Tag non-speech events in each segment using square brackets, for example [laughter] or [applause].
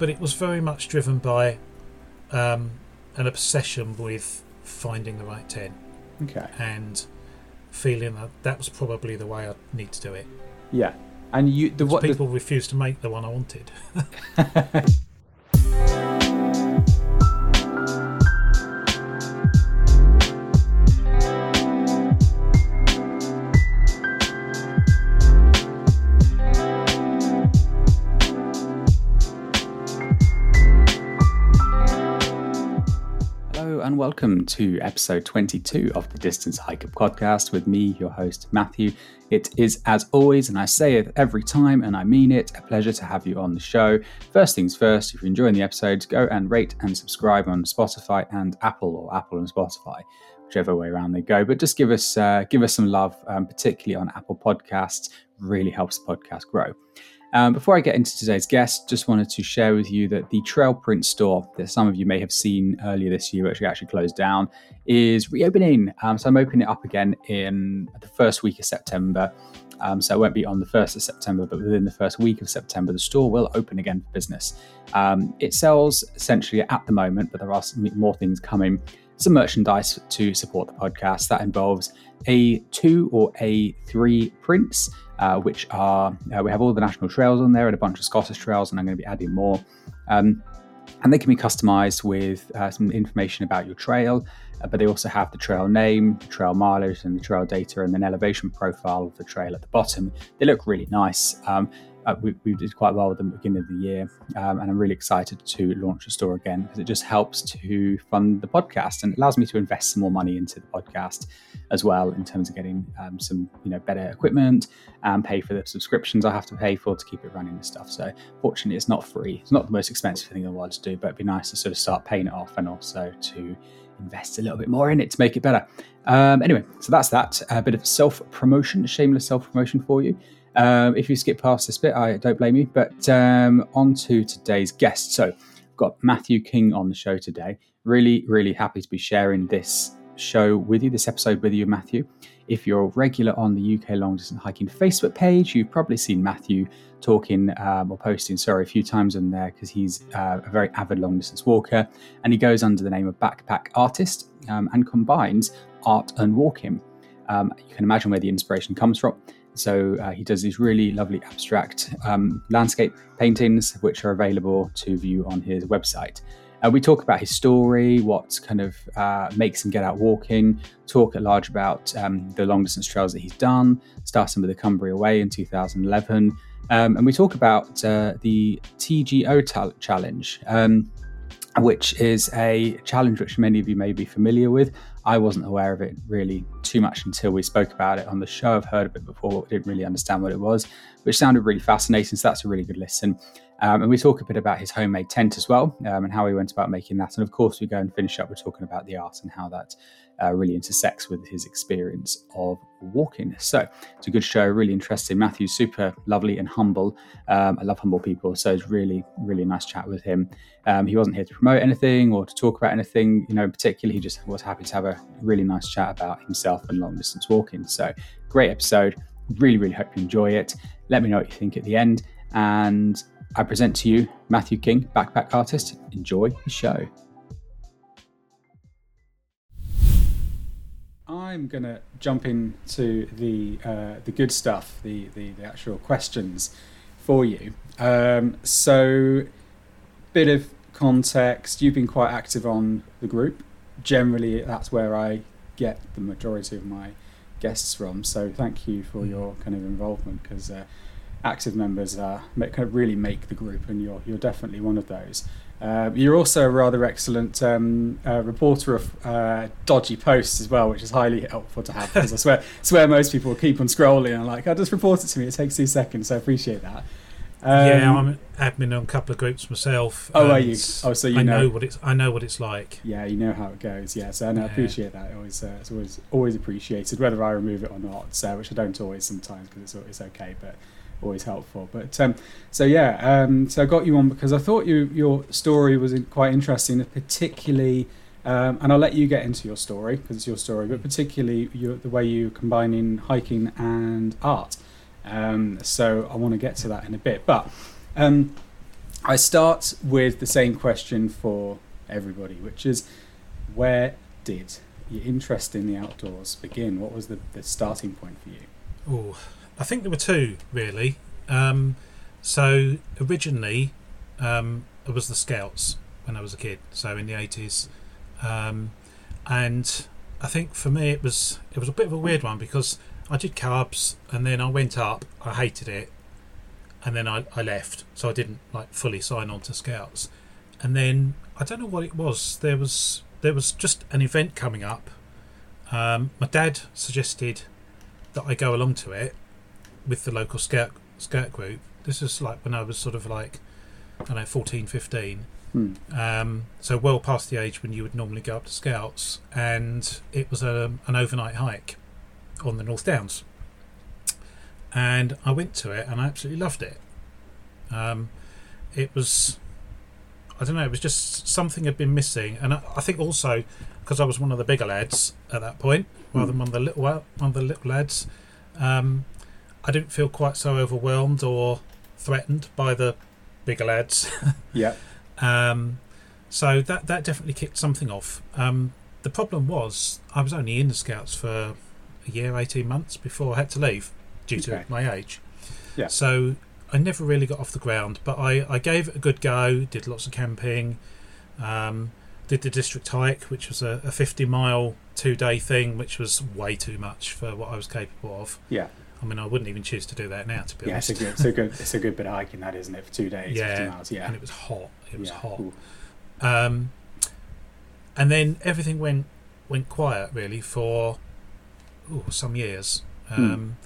but it was very much driven by um, an obsession with finding the right ten. Okay. And feeling that that was probably the way I need to do it. Yeah. And you, the what people the... refused to make the one I wanted. [laughs] [laughs] welcome to episode 22 of the Distance Hiker podcast with me, your host, Matthew. It is, as always, and I say it every time, and I mean it, a pleasure to have you on the show. First things first, if you're enjoying the episodes, go and rate and subscribe on Spotify and Apple, or Apple and Spotify, whichever way around they go. But just give us uh, give us some love, um, particularly on Apple Podcasts. Really helps the podcast grow. Um, before I get into today's guest, just wanted to share with you that the Trail Print store that some of you may have seen earlier this year, which actually closed down, is reopening. Um, so I'm opening it up again in the first week of September. Um, so it won't be on the 1st of September, but within the first week of September, the store will open again for business. Um, it sells essentially at the moment, but there are more things coming. Some merchandise to support the podcast that involves A2 or A3 prints uh, which are uh, we have all the national trails on there and a bunch of Scottish trails, and I'm going to be adding more. Um, and they can be customized with uh, some information about your trail, uh, but they also have the trail name, the trail mileage, and the trail data, and an elevation profile of the trail at the bottom. They look really nice. Um, uh, we, we, did quite well at the beginning of the year, um, and I'm really excited to launch a store again because it just helps to fund the podcast and allows me to invest some more money into the podcast as well in terms of getting um, some you know better equipment and pay for the subscriptions I have to pay for to keep it running and stuff. So fortunately, it's not free. It's not the most expensive thing in the world to do, but it'd be nice to sort of start paying it off and also to invest a little bit more in it to make it better. Um, anyway, so that's that. A bit of self promotion, shameless self promotion for you. Um, if you skip past this bit, I don't blame you. But um, on to today's guest. So, I've got Matthew King on the show today. Really, really happy to be sharing this show with you, this episode with you, Matthew. If you're regular on the UK Long Distance Hiking Facebook page, you've probably seen Matthew talking um, or posting, sorry, a few times on there because he's uh, a very avid long distance walker and he goes under the name of Backpack Artist um, and combines art and walking. Um, you can imagine where the inspiration comes from. So uh, he does these really lovely abstract um, landscape paintings, which are available to view on his website. Uh, we talk about his story, what kind of uh, makes him get out walking, talk at large about um, the long distance trails that he's done, starting with the Cumbria Way in 2011. Um, and we talk about uh, the TGO ta- challenge, um, which is a challenge which many of you may be familiar with. I wasn't aware of it really too much until we spoke about it on the show. I've heard of it before, but didn't really understand what it was, which sounded really fascinating. So that's a really good listen. Um, and we talk a bit about his homemade tent as well um, and how he went about making that. And of course, we go and finish up with talking about the art and how that uh, really intersects with his experience of walking. So it's a good show, really interesting. Matthew's super lovely and humble. Um, I love humble people, so it's really, really nice chat with him. Um, he wasn't here to promote anything or to talk about anything, you know, in particular. He just was happy to have a really nice chat about himself and long distance walking. So great episode. Really, really hope you enjoy it. Let me know what you think at the end. And I present to you Matthew King, backpack artist. Enjoy the show. I'm gonna jump into the uh, the good stuff, the, the, the actual questions for you. Um, so, bit of context. You've been quite active on the group. Generally, that's where I get the majority of my guests from. So, thank you for mm. your kind of involvement because. Uh, active members uh, make, kind of really make the group, and you're you're definitely one of those. Uh, you're also a rather excellent um, uh, reporter of uh, dodgy posts as well, which is highly helpful to have because I swear, [laughs] swear most people keep on scrolling and like, I oh, just report it to me. It takes two seconds, so I appreciate that. Um, yeah, I'm admin on a couple of groups myself. Oh, are you? Oh, so you I know. know. what it's. I know what it's like. Yeah, you know how it goes. Yeah, so I yeah. appreciate that. It always, uh, it's always always appreciated, whether I remove it or not. So, which I don't always sometimes because it's it's okay, but always helpful. But um, so yeah, um, so I got you on because I thought you your story was quite interesting, particularly. Um, and I'll let you get into your story because it's your story, but particularly your, the way you're combining hiking and art. Um, so I want to get to that in a bit. But um, I start with the same question for everybody, which is where did your interest in the outdoors begin? What was the, the starting point for you? Oh, I think there were two really. Um, so originally, um, it was the Scouts when I was a kid. So in the eighties, um, and I think for me it was it was a bit of a weird one because I did cubs and then I went up. I hated it, and then I, I left. So I didn't like fully sign on to Scouts. And then I don't know what it was. There was there was just an event coming up. Um, my dad suggested that I go along to it with the local scout scout group. This is like when I was sort of like I don't know 14, 15. Hmm. Um, so well past the age when you would normally go up to scouts, and it was a, an overnight hike on the North Downs. And I went to it, and I absolutely loved it. Um, it was, I don't know, it was just something had been missing, and I, I think also because I was one of the bigger lads at that point, rather than one of the little one of the little lads, um, I didn't feel quite so overwhelmed or threatened by the bigger lads. [laughs] Yeah. Um, so that that definitely kicked something off. Um, the problem was I was only in the Scouts for a year, eighteen months before I had to leave due Okay. to my age. Yeah. So I never really got off the ground, but I, I gave it a good go. Did lots of camping. Um, did the district hike, which was a, a fifty mile two day thing, which was way too much for what I was capable of. Yeah. I mean, I wouldn't even choose to do that now, to be Yeah, honest. it's a good, it's a good, [laughs] it's a good bit of hiking, that isn't it? For two days, Yeah, 50 miles. Yeah, And it was hot. It was yeah. hot. Um, and then everything went went quiet really for ooh, some years. Hmm. Um,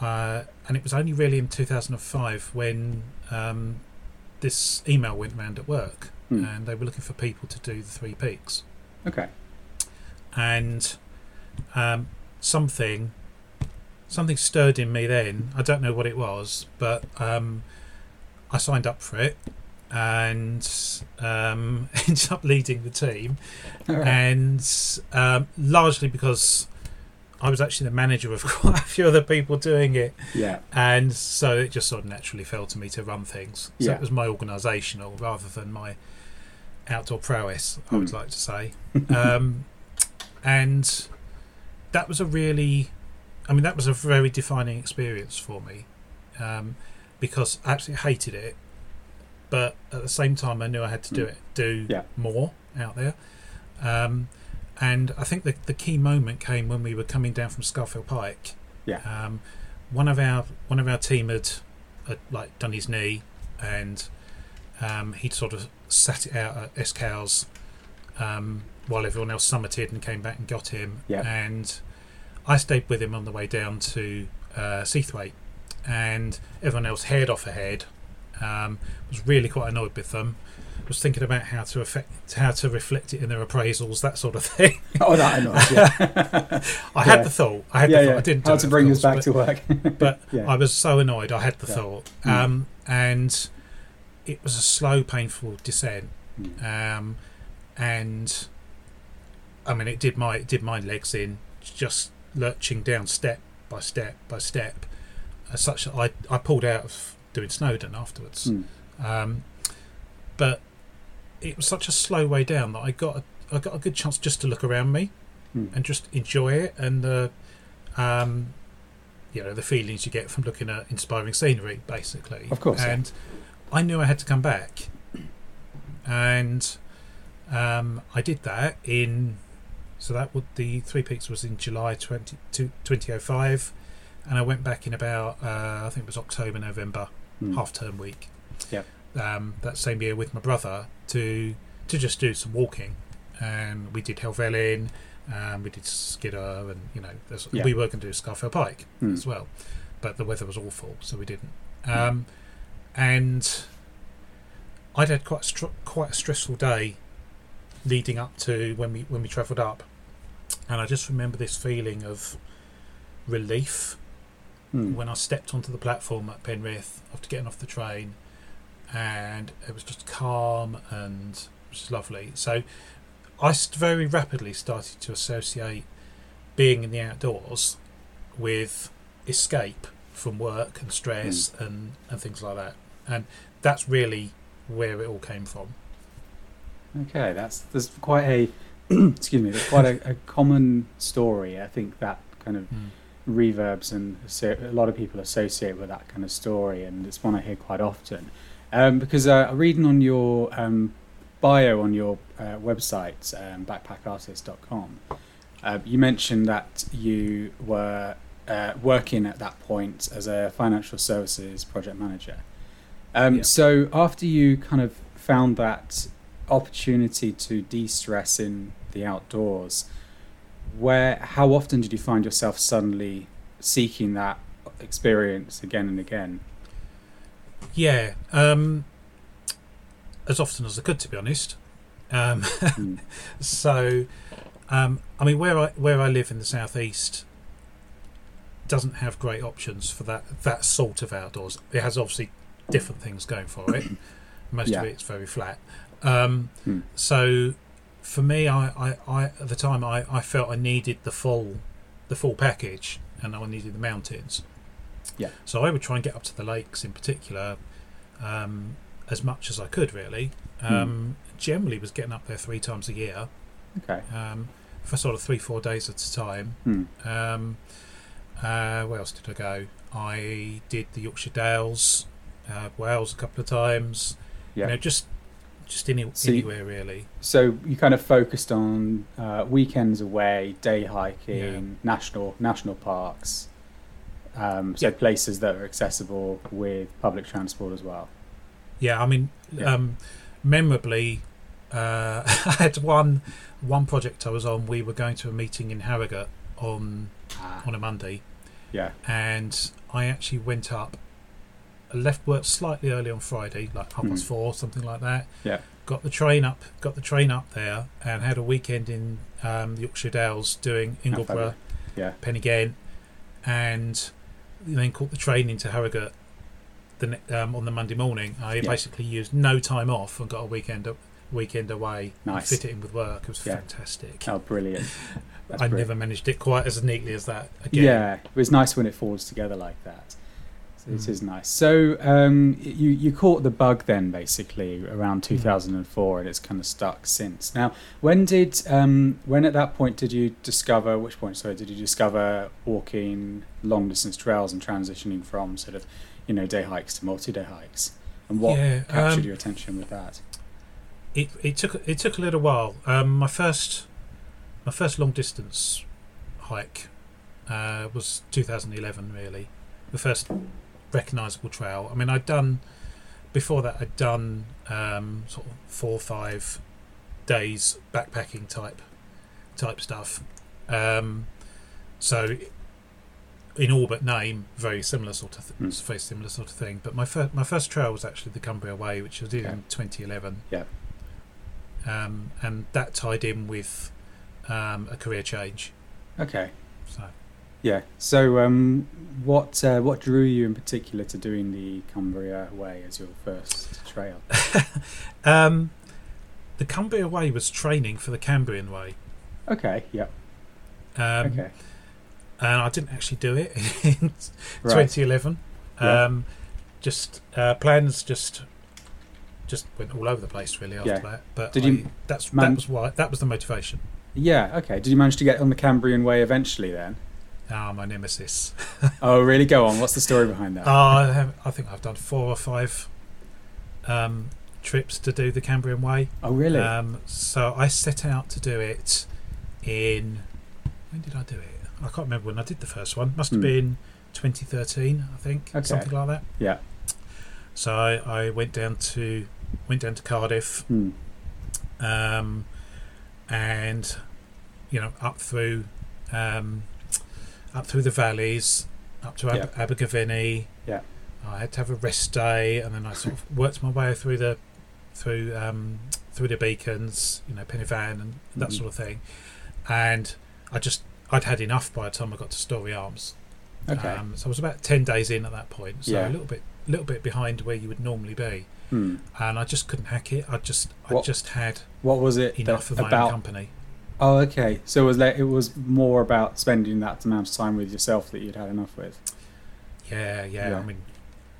uh, and it was only really in 2005 when um, this email went round at work, Hmm. and they were looking for people to do the Three Peaks. Okay. And um, something something stirred in me then. I don't know what it was, but um, I signed up for it and um, [laughs] ended up leading the team. Right. and um, largely because I was actually the manager of [laughs] quite a few other people doing it, yeah. and so it just sort of naturally fell to me to run things. So Yeah. it was my organisational rather than my outdoor prowess, I would Hmm. like to say, um, [laughs] and that was a really, I mean, that was a very defining experience for me um, because I absolutely hated it, but at the same time, I knew I had to do Hmm. it, do Yeah. more out there. Um, and I think the, the key moment came when we were coming down from Scafell Pike. Yeah. Um, one of our one of our team had, had like done his knee, and um, he'd sort of sat it out at Esk Hause um, while everyone else summited and came back and got him. Yeah. And I stayed with him on the way down to uh, Seathwaite, and everyone else head off ahead. Um, was really quite annoyed with them. Was thinking about how to affect, how to reflect it in their appraisals, that sort of thing. Oh, that annoys. Yeah. [laughs] I had Yeah. the thought. I had yeah, the thought. yeah. I didn't. How do to bring us course, back to work. [laughs] but, but. I was so annoyed. I had the thought, Mm. um, and it was a slow, painful descent. Mm. Um, and I mean, it did my it did my legs in, just lurching down step by step by step, as such that I I pulled out of doing Snowdon afterwards. Mm. Um, but it was such a slow way down that I got a, I got a good chance just to look around me Mm. and just enjoy it and the um, you know the feelings you get from looking at inspiring scenery basically Of course, yeah. and I knew I had to come back and um, I did that in so that would the Three Peaks was in July 20, 2005 and I went back in about uh, I think it was October November Mm. half term week Yep. um, that same year with my brother to to just do some walking and we did Helvellyn um, we did Skiddaw and you know there's, Yeah. we were going to do Scafell Pike Mm. as well but the weather was awful so we didn't um, and I'd had quite a str- quite a stressful day leading up to when we when we travelled up and I just remember this feeling of relief Mm. when I stepped onto the platform at Penrith after getting off the train, and it was just calm and was lovely. So I very rapidly started to associate being in the outdoors with escape from work and stress and, and things like that. And that's really where it all came from. Okay, that's there's quite a [clears throat] excuse me, there's quite a, a common story. I think that kind of Mm. reverbs and so a lot of people associate with that kind of story, and it's one I hear quite often. Um, because uh, reading on your um, bio on your uh, website, um, backpackartist.com, uh, you mentioned that you were uh, working at that point as a financial services project manager. Um, Yeah. So after you kind of found that opportunity to de-stress in the outdoors, where how often did you find yourself suddenly seeking that experience again and again? Yeah, um, as often as I could, to be honest. Um, Mm. [laughs] so, um, I mean, where I where I live in the southeast doesn't have great options for that that sort of outdoors. It has obviously different things going for it. [coughs] Most Yeah. of it's very flat. Um, Hmm. So, for me, I, I, I at the time I, I felt I needed the full the full package, and I needed the mountains. Yeah. So I would try and get up to the lakes in particular um, as much as I could. Really, Hmm. um, generally was getting up there three times a year Okay. um, for sort of three four days at a time. Hmm. Um, uh, where else did I go? I did the Yorkshire Dales, uh, Wales a couple of times. Yeah. You know, just just any, So you- anywhere really. So you kind of focused on uh, weekends away, day hiking, national national parks, um, so Yeah. places that are accessible with public transport as well. Yeah, I mean, Yeah. um, memorably, uh, [laughs] I had one one project I was on. We were going to a meeting in Harrogate on on a Monday, Yeah. and I actually went up. I left work slightly early on Friday, like half past Mhm. four, something like that. Yeah. Got the train up, got the train up there, and had a weekend in um, the Yorkshire Dales doing Ingleborough, fabulous. Yeah. Pen-y-ghent, and then caught the train into Harrogate the ne- um, on the Monday morning. I Yeah. basically used no time off and got a weekend weekend away. Nice. fit it in with work. It was Yeah. fantastic. Oh, brilliant. [laughs] I brilliant. never managed it quite as neatly as that. Again. Yeah, it was nice when it falls together like that. It Mm. is nice. So um, you you caught the bug then, basically around 2004, and it's kind of stuck since. Now, when did um, when at that point did you discover? Which point? Sorry, did you discover walking long distance trails and transitioning from sort of you know day hikes to multi day hikes? And what Yeah, captured um, your attention with that? it, it took it took a little while. Um, my first my first long distance hike uh, was 2011. Really, the first recognisable trail. I mean, I'd done before that. I'd done um, sort of four or five days backpacking type type stuff. Um, so, in all but name, very similar sort of th- Mm. very similar sort of thing. But my first my first trail was actually the Cumbria Way, which I did Okay. in 2011 Yeah. um, and that tied in with um, a career change. Okay. So Yeah. So, um, what uh, what drew you in particular to doing the Cumbria Way as your first trail? [laughs] um, the Cumbria Way was training for the Cambrian Way, Okay. Yep. um, Okay. and I didn't actually do it [laughs] in Right. 2011. Yeah. Um, just uh, plans just just went all over the place really after Yeah. that. But Did I- you that's man- that was why that was the motivation. Yeah. Okay. Did you manage to get on the Cambrian Way eventually? Then. Ah, my nemesis. [laughs] Oh, really? Go on. What's the story behind that? Uh, I, have, I think I've done four or five um, trips to do the Cambrian Way. oh, really? Um, so I set out to do it in. When did I do it? I can't remember when I did the first one. Must have Hmm. been 2013, I think, Okay. something like that. yeah. So I, I went down to went down to Cardiff, Hmm. um, and you know up through um, up through the valleys, up to Ab- Abergavenny. Yeah. I had to have a rest day, and then I sort of worked my way through the through um, through the beacons, you know, Pen y Fan and that Mhm. sort of thing. And I just I'd had enough by the time I got to Storey Arms. Okay. Um, so I was about ten days in at that point, so Yeah. a little bit little bit behind where you would normally be, Hmm. and I just couldn't hack it. I just I just had What was it enough of my own about? company. Oh, okay. So it was like it was more about spending that amount of time with yourself that you'd had enough with. Yeah, yeah. Yeah. I mean,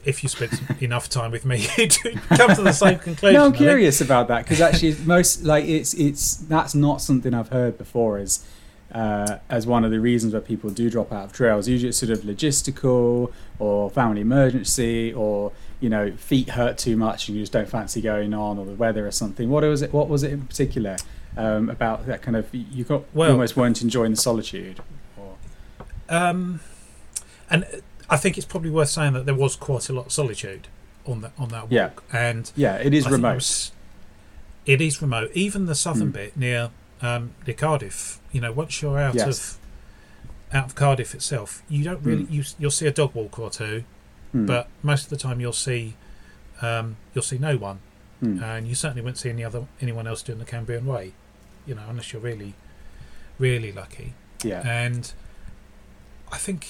if you spent [laughs] enough time with me, [laughs] you'd come to the same [laughs] conclusion. no, I'm curious about that because actually, most like it's it's that's not something I've heard before as uh, as one of the reasons why people do drop out of trails. Usually, it's sort of logistical or family emergency or you know feet hurt too much and you just don't fancy going on or the weather or something. What was it? What was it in particular um, about that kind of you got Well- almost weren't enjoying the solitude? Or, Um, and I think it's probably worth saying that there was quite a lot of solitude on that on that walk. Yeah. And yeah, it is I remote. was- it is remote. Even the southern Mm. bit near um, near Cardiff. You know, once you're out Yes. of out of Cardiff itself, you don't really Mm. you you'll see a dog walker or two, Hmm, but most of the time you'll see um, you'll see no one, hmm. and you certainly won't see any other anyone else doing the Cambrian Way. You know, unless you're really really lucky. yeah. And I think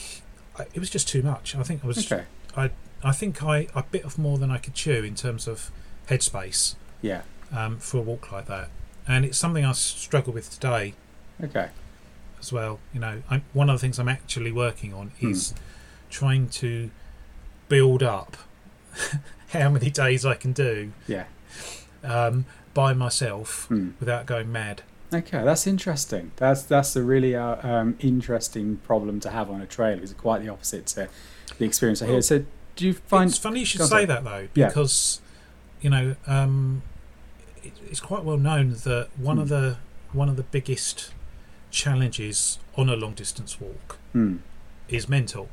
I, it was just too much. I think I was Okay. I I think I, I bit off more than I could chew in terms of headspace Yeah. um, for a walk like that. And it's something I struggle with today Okay. as well. You know, i one of the things I'm actually working on Hmm. is trying to build up [laughs] how many days I can do Yeah. um, by myself Hmm. without going mad. Okay, that's interesting. That's that's a really uh, um, interesting problem to have on a trail. It's quite the opposite to the experience I hear. Well, So, do you find? it's funny you should say that though, Yeah. because you know um, it, it's quite well known that one of Hmm. the one of the biggest challenges on a long distance walk Hmm. is mental.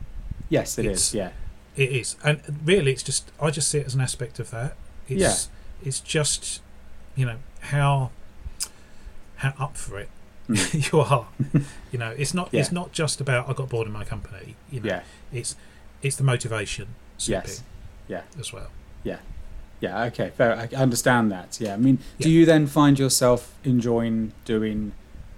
Yes, it It's- is. Yeah, It is, and really, it's just I just see it as an aspect of that. It's, it's just you know how how up for it Mm. [laughs] you are. [laughs] you know, it's not it's not just about I got bored in my company. You know, yeah, it's it's the motivation yes, yeah, as well. yeah. Yeah. Okay, fair. I understand that. Yeah, I mean, do you then find yourself enjoying doing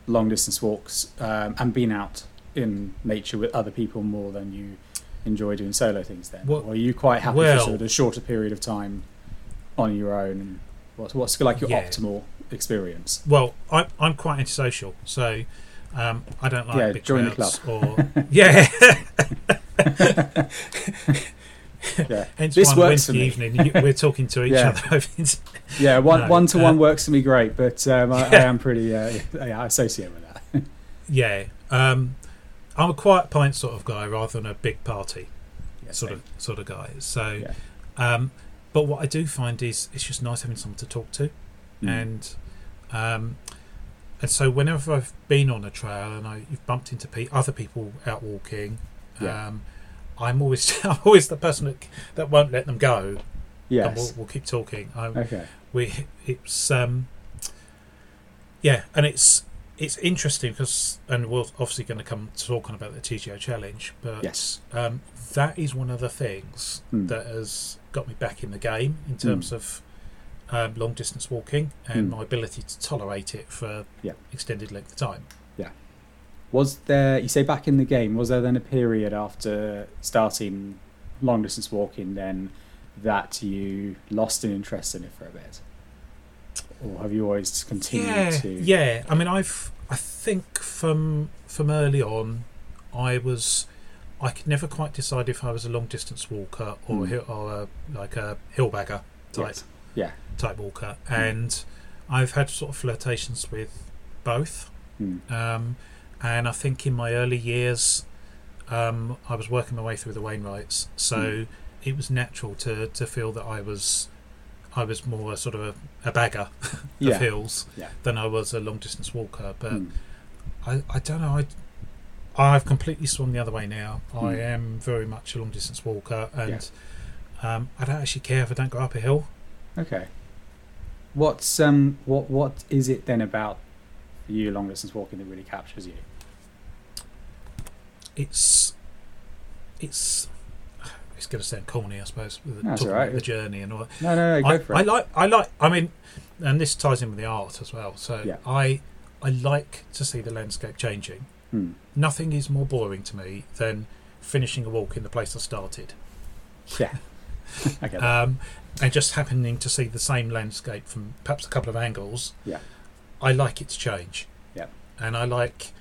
long distance walks um, and being out in nature with other people more than you enjoy doing solo things? Then, Well- or are you quite happy for sort of a shorter period of time on your own? What's what's like your Yeah. optimal experience? Well, I, I'm quite antisocial, so um, I don't like Yeah, big join the crowds. Or [laughs] [laughs] yeah, Yeah, hence This why works for me. evening we're talking to [laughs] each Yeah. other. Yeah, one No, one to one uh, works for me great, but um, I, I am pretty uh, yeah, I associate with that. yeah, um, I'm a quiet pint sort of guy rather than a big party Yeah, sort same. of sort of guy. So, Yeah. um, but what I do find is it's just nice having someone to talk to. Mm. and um, and so whenever I've been on a trail and I you've bumped into pe- other people out walking, Yeah. um, I'm always [laughs] I'm always the person that, that won't let them go. And yes. we'll, we'll keep talking. I, okay. we it's um, yeah, and it's it's interesting because and we're obviously going to come talking about the TGO challenge, but Yes. um, that is one of the things Hmm. that has got me back in the game in terms of um, long distance walking and Hmm. my ability to tolerate it for Yeah. extended length of time. Yeah. Was there? You say back in the game. Was there then a period after starting long distance walking then that you lost an interest in it for a bit, or have you always continued yeah, to? yeah. I mean, I've I think from from early on, I was I could never quite decide if I was a long distance walker or Hmm. a hill, or a, like a hill bagger type Yes. Yeah. type walker, and I've had sort of flirtations with both. Mm. Um, and I think in my early years, um, I was working my way through the Wainwrights, so Mm. it was natural to, to feel that I was I was more a sort of a, a bagger [laughs] Yeah. of hills Yeah. than I was a long distance walker. But Mm. I, I don't know. I I've completely swung the other way now. I Mm. am very much a long distance walker, and um, I don't actually care if I don't go up a hill. Okay. What's um what what is it then about you long distance walking that really captures you? It's it's [sighs] it's going to sound corny, I suppose, with the, That's all right. about the journey and all that. No, no, no, go I, for it. I like I like I mean and this ties in with the art as well so Yeah. I I like to see the landscape changing Hmm. Nothing is more boring to me than finishing a walk in the place I started Yeah. I um, and just happening to see the same landscape from perhaps a couple of angles Yeah. I like it to change Yeah. and I like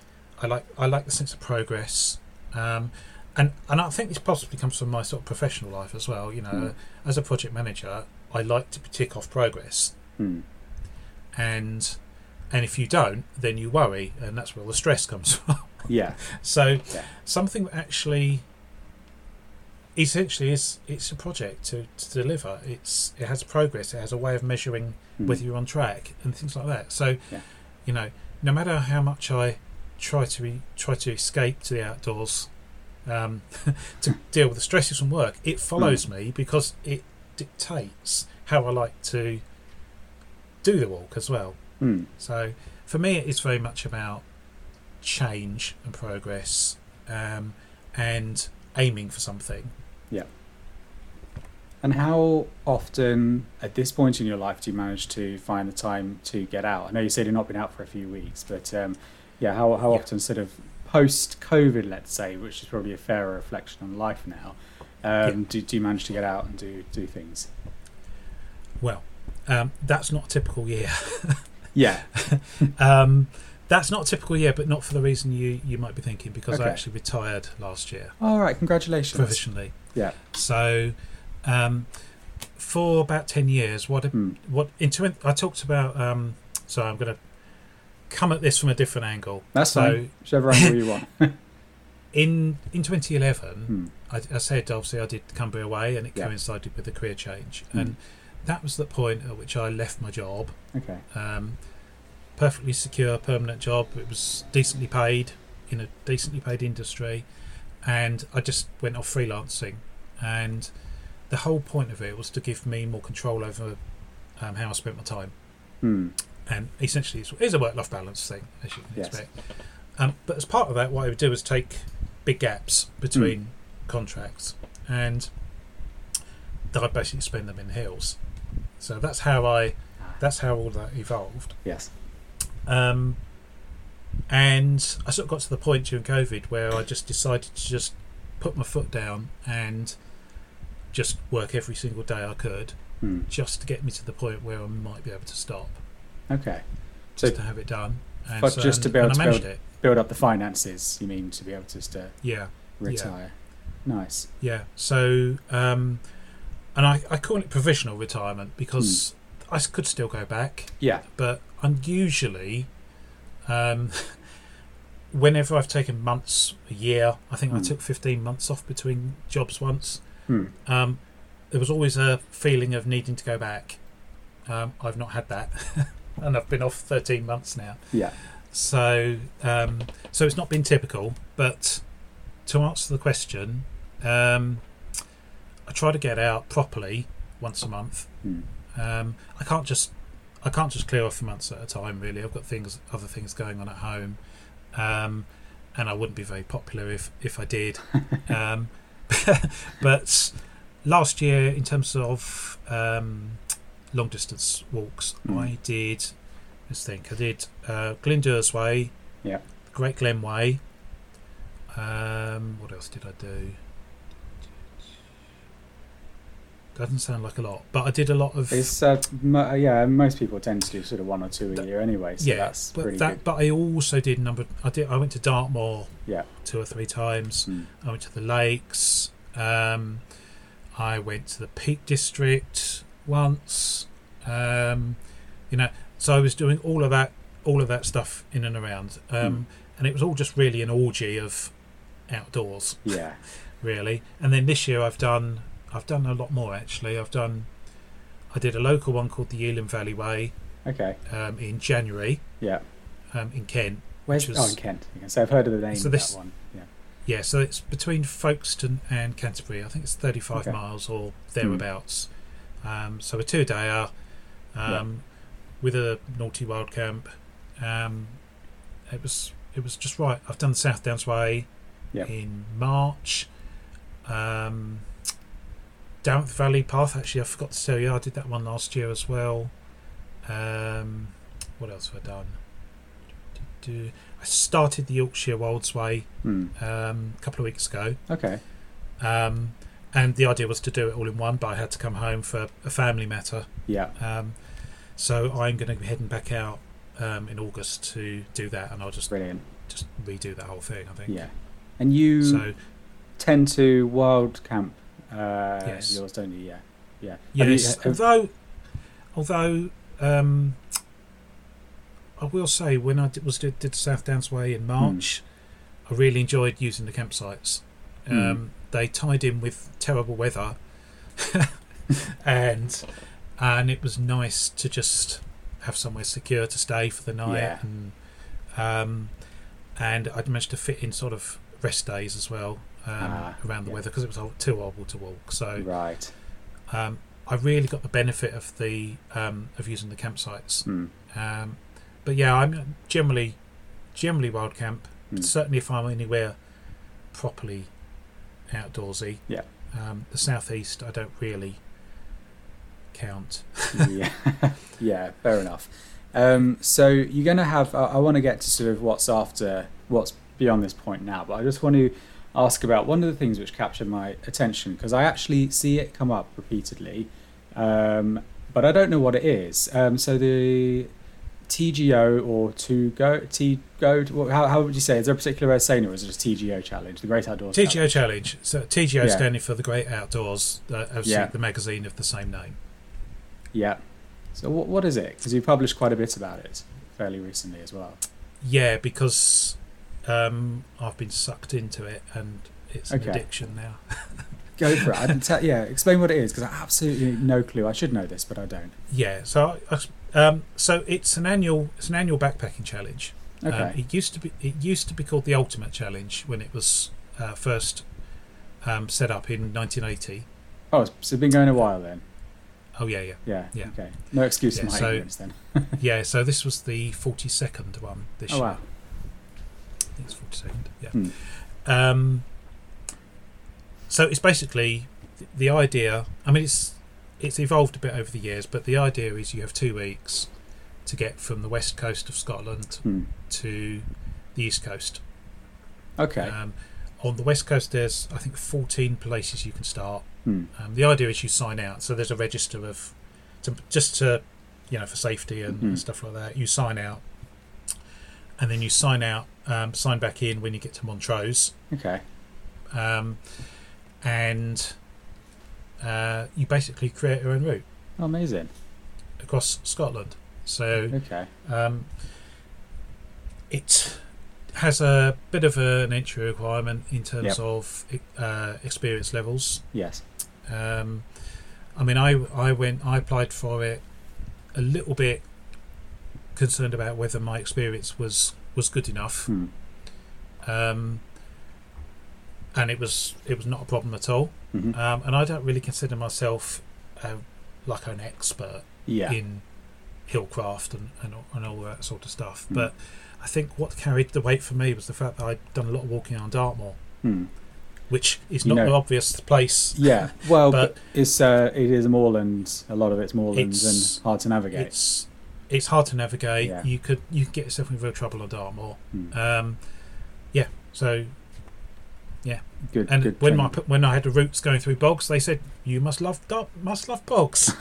I like I like the sense of progress um, and and I think this possibly comes from my sort of professional life as well. You know, Mm. as a project manager, I like to tick off progress, Hmm. and and if you don't, then you worry, and that's where the stress comes [laughs] from. Yeah. so Yeah. something that actually essentially is it's a project to, to deliver it's it has progress it has a way of measuring Hmm. whether you're on track and things like that so Yeah. you know no matter how much i try to re, try to escape to the outdoors um, [laughs] to [laughs] deal with the stresses from work it follows me because it dictates how i like to do the walk as well Hmm. so for me, it's very much about change and progress, um, and aiming for something. Yeah. And how often, at this point in your life, do you manage to find the time to get out? I know you said you've not been out for a few weeks, but um, yeah, how how Yeah. often, sort of post COVID, let's say, which is probably a fairer reflection on life now, um, Yeah. do, do you manage to get out and do do things? Well, um, that's not a typical year. [laughs] Yeah. [laughs] that's not a typical year, but not for the reason you, you might be thinking, because I actually retired last year All right. Congratulations. professionally. Yeah. So, um, for about ten years, what Hmm. what into I talked about. Um, so I'm going to come at this from a different angle. That's so fine. Whichever angle you want. [laughs] [laughs] in in 2011, Hmm. I, I said obviously I did Cumbria Way, and it Yeah. coincided with the career change, Mm. and that was the point at which I left my job. Okay. Um, perfectly secure, permanent job. It was decently paid in a decently paid industry, and I just went off freelancing. And the whole point of it was to give me more control over um, how I spent my time. Hmm. And essentially, it's, it's a work-life balance thing, as you can Yes. expect. Um, but as part of that, what I would do is take big gaps between contracts, and I basically spend them in hills. So that's how I, that's how all that evolved. Yes. Um, and I sort of got to the point during COVID where I just decided to just put my foot down and just work every single day I could, Hmm. just to get me to the point where I might be able to stop, Okay. So just to have it done. And But just to be able to build- it. build up the finances. You mean to be able to just uh, Yeah, retire? Nice. yeah. So, um, and I, I call it provisional retirement because Hmm. I could still go back. Yeah. but unusually, um, [laughs] whenever I've taken months, a year, I think I Hmm. took 15 months off between jobs once, Hmm. um, there was always a feeling of needing to go back. Um, I've not had that, [laughs] and I've been off 13 months now. Yeah. So, um, so it's not been typical, but to answer the question, um, I try to get out properly once a month. Hmm. Um, I can't just I can't just clear off for months at a time. Really, I've got things, other things going on at home, um, and I wouldn't be very popular if if I did. [laughs] um, [laughs] but last year, in terms of um, long distance walks, Mm. I did. Let's think. I did uh, Glyndŵr's Way, Yeah. Great Glen Way. Um, what else did I do? Doesn't sound like a lot, but I did a lot of It's uh, mo- yeah. Most people tend to do sort of one or two a year anyway. So yeah, that's but pretty that, good. but I also did number. I did. I went to Dartmoor Yeah. two or three times. Hmm. I went to the lakes. Um, I went to the Peak District once. Um, you know, so I was doing all of that, all of that stuff in and around, um, and it was all just really an orgy of outdoors, Yeah. [laughs] really. And then this year I've done, I've done a lot more actually. I've done, I did a local one called the Elham Valley Way Okay. um, in January Yeah. um, in Kent. Where's Which oh was- in Kent? Okay. So I've heard of the name So of this- that one. Yeah. Yeah, so it's between Folkestone and Canterbury. I think it's 35 Okay. Hmm. miles or thereabouts. Um, so a two dayer um, with a naughty wild camp. Um, it was it was just right. I've done the South Downs Way Yep. in March. Um, Darent Valley Path, actually, I forgot to tell you, I did that one last year as well. Um, what else have I done? I started the Yorkshire Wolds Way Hmm. um, a couple of weeks ago. Okay. Um, and the idea was to do it all in one, but I had to come home for a family matter. Yeah. Um, so I'm going to be heading back out um, in August to do that, and I'll just Brilliant. just redo that whole thing. I think. Yeah. And you So tend to wild camp uh, Yes. yours, don't you? Yeah, yeah. Have you- Yes, have- although, although um, I will say when I did, was did, did South Downs Way in March, I really enjoyed using the campsites. Um, Hmm. They tied in with terrible weather, [laughs] and and it was nice to just have somewhere secure to stay for the night, Yeah. and um, and I'd managed to fit in sort of rest days as well um, Ah, around the yeah. weather because it was too horrible to walk. So right. um, I really got the benefit of the um, of using the campsites. Um, but yeah, I'm generally generally wild camp. Hmm. Certainly, if I'm anywhere properly outdoorsy. Yeah. Um, the southeast, I don't really count. yeah, [laughs] yeah, fair enough. Um, so you're going to have. I, I want to get to sort of what's after, what's beyond this point now, but I just want to ask about one of the things which captured my attention because I actually see it come up repeatedly, um, but I don't know what it is. Um, so the TGO or to go T go. How, how would you say? Is there a particular way of saying it, or is it just TGO challenge, the Great Outdoors? TGO Challenge? Challenge. So TGO Yeah. standing for the Great Outdoors, uh, obviously Yeah. the magazine of the same name. Yeah. So what what is it? Because you published quite a bit about it fairly recently as well. Yeah, because um, I've been sucked into it and it's an Okay. addiction now. [laughs] Go for it. I didn't tell, yeah, explain what it is because I have absolutely no clue. I should know this, but I don't. Yeah, so I, um, so it's an annual it's an annual backpacking challenge. Um, Okay. it used to be it used to be called the Ultimate Challenge when it was uh, first um, set up in 1980. oh, so it's been going a while then. Oh yeah, yeah, Yeah. Yeah. Okay. No excuse Yeah, my so- ignorance then. [laughs] yeah. So this was the 42nd one this Oh year. wow. I think it's 42nd. Yeah. Hmm. Um, so it's basically th- the idea. I mean, it's it's evolved a bit over the years, but the idea is you have two weeks to get from the west coast of Scotland Hmm. to the east coast. Okay. Um, on the west coast, there's I think 14 places you can start. Hmm. Um, the idea is you sign out, so there's a register of to, just to you know for safety and, Mhm. stuff like that. You sign out, and then you sign out, um, sign back in when you get to Montrose, Okay. um, and uh, you basically create your own route Oh, amazing. across Scotland. So Okay. um, it has a bit of an entry requirement in terms Yep. of uh, experience levels. Yes. Um, I mean, I I went, I applied for it a little bit concerned about whether my experience was was good enough, Hmm. um, and it was it was not a problem at all. Mhm. Um, and I don't really consider myself uh, like an expert Yeah. in hillcraft and, and, all- and all that sort of stuff. Mm. But I think what carried the weight for me was the fact that I'd done a lot of walking on Dartmoor, Hmm. which is You not know- an obvious place. Yeah. Well, But- [laughs] but it's uh, it is moorland. A lot of it's moorland It's- and hard to navigate. It's it's hard to navigate. Yeah. You could you could get yourself in real trouble on Dartmoor. Hmm. Um, yeah. So Good. and good when my when I had the routes going through bogs, they said you must love Dart, must love bogs.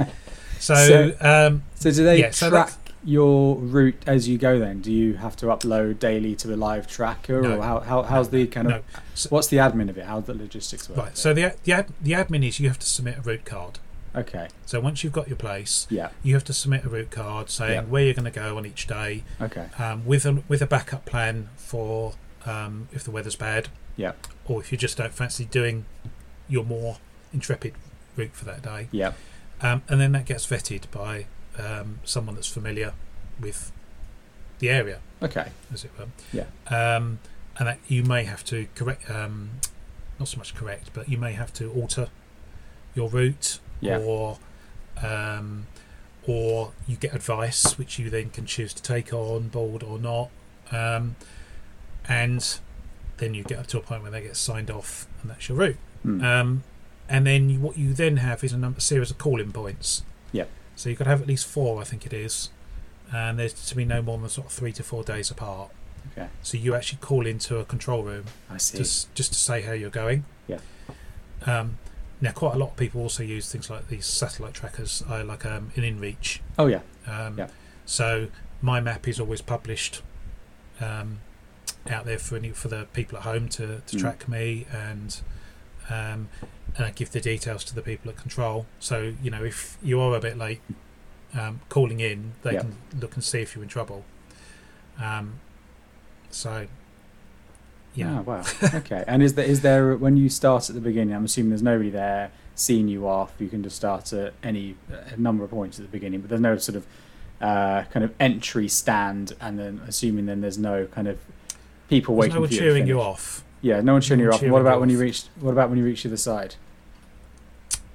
[laughs] so, So- um, So do they Yeah, so track that's- your route as you go? Then do you have to upload daily to a live tracker, No. or how, how how's the kind of no. So- what's the admin of it? How's the logistics work? Right. So the the, ad, the admin is you have to submit a route card. Okay, So once you've got your place, yeah, you have to submit a route card saying Yeah. where you're going to go on each day, okay, um, with a with a backup plan for um, if the weather's bad, Yeah. or if you just don't fancy doing your more intrepid route for that day, yeah, um, and then that gets vetted by um, someone that's familiar with the area, okay, as it were. Yeah. Um, and that you may have to correct, um, not so much correct, but you may have to alter your route, Yeah. or um, or you get advice which you then can choose to take on board or not, um, and then you get up to a point where they get signed off, and that's your route. Hmm. Um, and then you, what you then have is a number, series of calling points. Yep. So you've got to have at least four, I think it is, and there's to be no more than sort of three to four days apart. okay. So you actually call into a control room I see. just just to say how you're going. Yeah. Um, now, quite a lot of people also use things like these satellite trackers, uh, like um, an InReach. oh yeah, Um, Yeah. So my map is always published um, out there for any for the people at home to, to Mm. track me and um, and I give the details to the people at control. So you know if you are a bit late um, calling in, they Yeah. can look and see if you're in trouble. Um, so yeah, Ah, wow. Okay. and is there is there when you start at the beginning? I'm assuming there's nobody there seeing you off. You can just start at any a number of points at the beginning, but there's no sort of uh, kind of entry stand, and then assuming then there's no kind of people there's waiting no one you cheering you off. Yeah, no one cheering No you one off. What about you when you off. reach? What about when you reach the other side?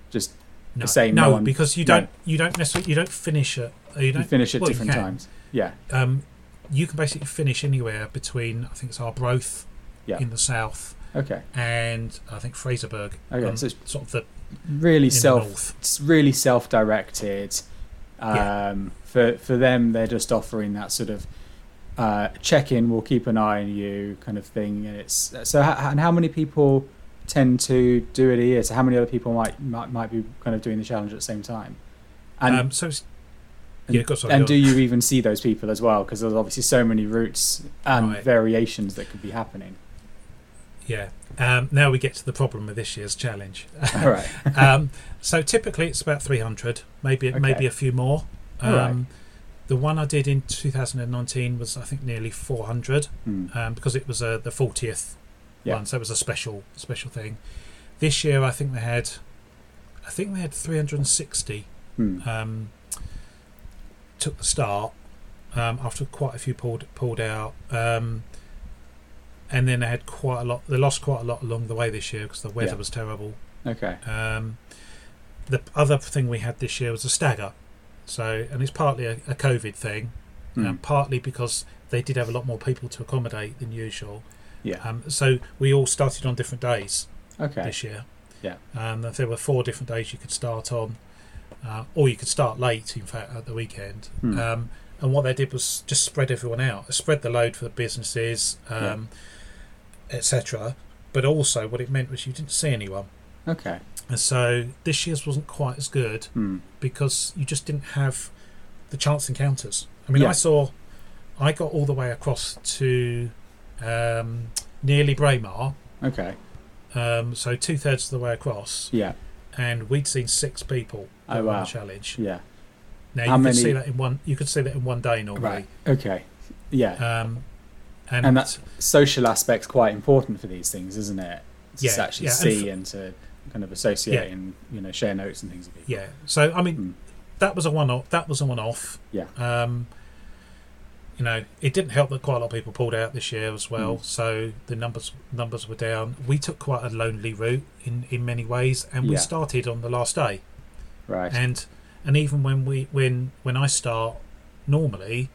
Just No, same, no, no one- because you don't you don't necessarily you don't finish it. you you don't finish at well, you different times. Yeah. um, you can basically finish anywhere between I think it's Arbroath Yeah. in the south Okay. and I think Fraserburgh Okay. on so it's sort of the really self, it's really self-directed. Um, Yeah. For for them, they're just offering that sort of uh, check-in. We'll keep an eye on you, kind of thing. And it's so. ho- And how many people tend to do it a year? So how many other people might might, might be kind of doing the challenge at the same time? And um, so it's, and, yeah, sorry, and do you even see those people as well? Because there's obviously so many routes and Right. variations that could be happening. Yeah. Um, now we get to the problem with this year's challenge. All right. [laughs] um, so typically it's about 300, maybe Okay. maybe a few more. Um, right. The one I did in 2019 was I think nearly 400 Hmm. um, because it was uh, the 40th Yeah. one, so it was a special special thing. This year I think they had, I think they had 360 Hmm. um, took the start um, after quite a few pulled pulled out, um, and then they had quite a lot. They lost quite a lot along the way this year because the weather Yeah. was terrible. Okay. Um, the other thing we had this year was a stagger, so and it's partly a, a COVID thing, Hmm. um, partly because they did have a lot more people to accommodate than usual. Yeah. Um, so we all started on different days Okay. this year. Yeah. Um, there were four different days you could start on, uh, or you could start late. In fact, at the weekend. Hmm. Um, and what they did was just spread everyone out, spread the load for the businesses, um, etc. But also, what it meant was you didn't see anyone, Okay. and so this year's wasn't quite as good Hmm. because you just didn't have the chance encounters. I mean, Yeah. I saw, I got all the way across to um, nearly Braemar, Okay. um, so two thirds of the way across, Yeah. and we'd seen six people Oh, on wow. the challenge. Yeah. Now How you many- could see that in one. You could see that in one day normally. Right. Okay. Yeah. Um, and, And that- Social aspect's quite important for these things, isn't it? To Yeah, actually yeah, and see f- and to kind of associate Yeah. and you know share notes and things with people. yeah. So I mean, Hmm. that was a one off. That was a one off. Yeah. Um, you know, it didn't help that quite a lot of people pulled out this year as well. Mm. So the numbers numbers were down. We took quite a lonely route in in many ways, and we Yeah. started on the last day. Right. And and even when we when when I start normally.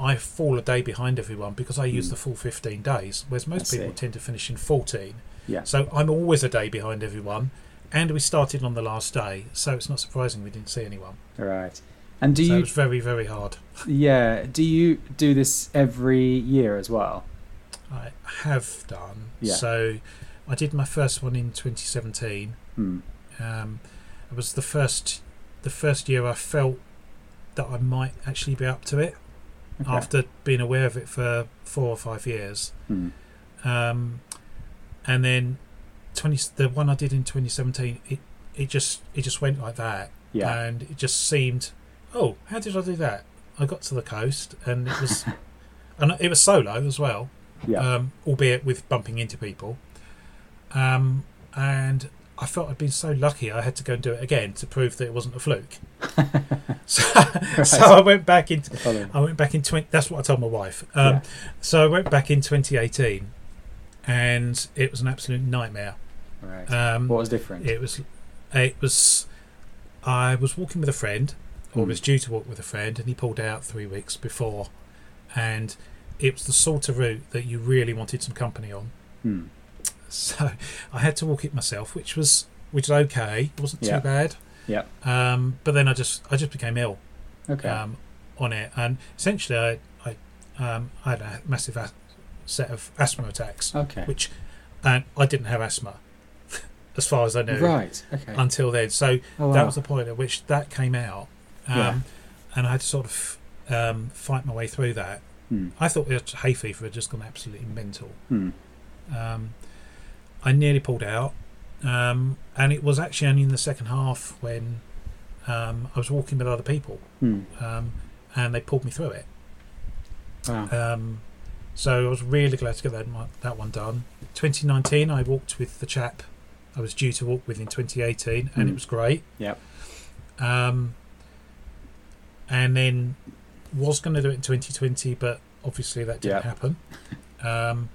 I fall a day behind everyone because I use Mm. the full 15 days, whereas most I people see. tend to finish in 14. yeah. So I'm always a day behind everyone, and we started on the last day, so it's not surprising we didn't see anyone. Right. And do so it you was very, very hard. yeah, do you do this every year as well? I have done. Yeah. So I did my first one in 2017. Hmm. Um, it was the first, the first year I felt that I might actually be up to it Okay. after being aware of it for four or five years. Hmm. Um, and then 20, the one I did in 2017, it, it just it just went like that. Yeah. and it just seemed oh how did i do that i got to the coast and it was [laughs] and it was solo as well yeah. um, albeit with bumping into people um, and i felt i'd been so lucky i had to go and do it again to prove that it wasn't a fluke [laughs] so, so i went back Following. i went back in 20 that's what i told my wife um, Yeah. so i went back in 2018 and it was an absolute nightmare Right. um, what was different? it was, it was. I was walking with a friend, or Hmm. was due to walk with a friend, and he pulled out three weeks before, and it was the sort of route that you really wanted some company on. Hmm. [laughs] So I had to walk it myself, which was which was okay. It wasn't Yeah. too bad. Yeah. Um, but then I just I just became ill Okay. um, on it, and essentially I I, um, I had a massive a- set of asthma attacks, okay. which and I didn't have asthma, [laughs] as far as I knew. Right. Okay. until then. So oh, wow. that was the point at which that came out, um, Yeah. and I had to sort of um, fight my way through that. Hmm. I thought the hay fever had just gone absolutely mental. Hmm. Um, I nearly pulled out, um, and it was actually only in the second half when um, I was walking with other people, Hmm. um, and they pulled me through it. Wow. Um, so I was really glad to get that one- that one done. 2019, I walked with the chap I was due to walk with in 2018, and Mm. it was great. Yep. Um, and then was going to do it in 2020, but obviously that didn't Yep. happen. [laughs] Um,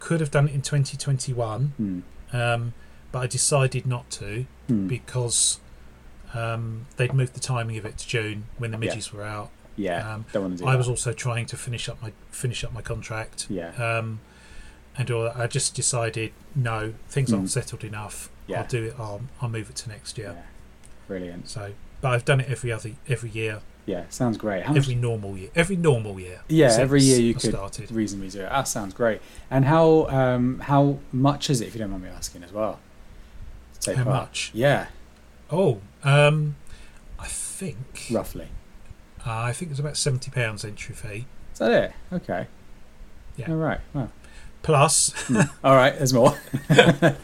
could have done it in 2021, Hmm. um, but I decided not to Hmm. because um, they'd moved the timing of it to June when the Yeah. midges were out. yeah. um, Don't want to do I was also trying to finish up my finish up my contract. Yeah. Um, and all that. I just decided no, things Mm. aren't settled enough. Yeah. I'll do it. I'll, I'll move it to next year. Yeah. Brilliant. So, but I've done it every other every year, Yeah. Sounds great. How much? every normal year, every normal year. Yeah, every year you could started. reasonably do it. That sounds great. And how um, how much is it, if you don't mind me asking as well? take How part? much? Yeah, Oh, um, I think roughly. uh, I think it's about seventy pounds entry fee Is that it? Okay. Yeah. All right. Wow. plus Hmm. All right. There's more. [laughs]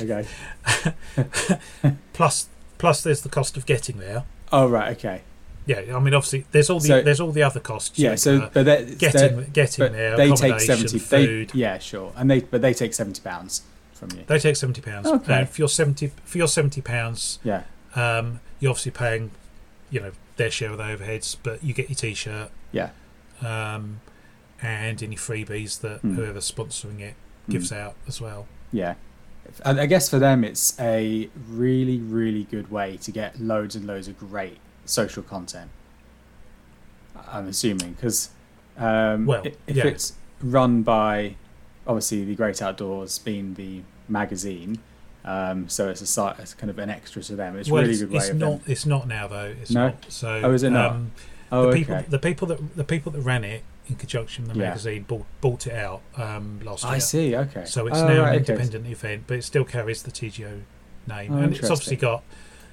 okay. [laughs] plus plus there's the cost of getting there. Oh right. Okay. Yeah, I mean obviously there's all the So- there's all the other costs. Yeah. like, So, uh, but they're, getting they're- getting but there, they take accommodation, seventy. food. They, yeah, sure. And they but they take seventy pounds from you. They take seventy pounds. Okay. And for your seventy for your seventy pounds, Yeah. um, you're obviously paying, you know, their share of the overheads, but you get your t-shirt, Yeah. um, and any freebies that Mm. whoever's sponsoring it gives out as well. Yeah. And I guess for them, it's a really, really good way to get loads and loads of great social content. I'm assuming because um, Well, if yeah. it's run by obviously the Great Outdoors being the magazine, um, so it's a site, it's kind of an extra to them. It's well, really it's, good way it's of not. them. It's not now though. It's No? not. So Oh, is it not? Um, Oh, the okay. people, the people that the people that ran it in conjunction with the Yeah. magazine bought, bought it out um, last year. I see. Okay. So it's Oh, now right, an okay. independent event, but it still carries the TGO name, Oh, and it's obviously got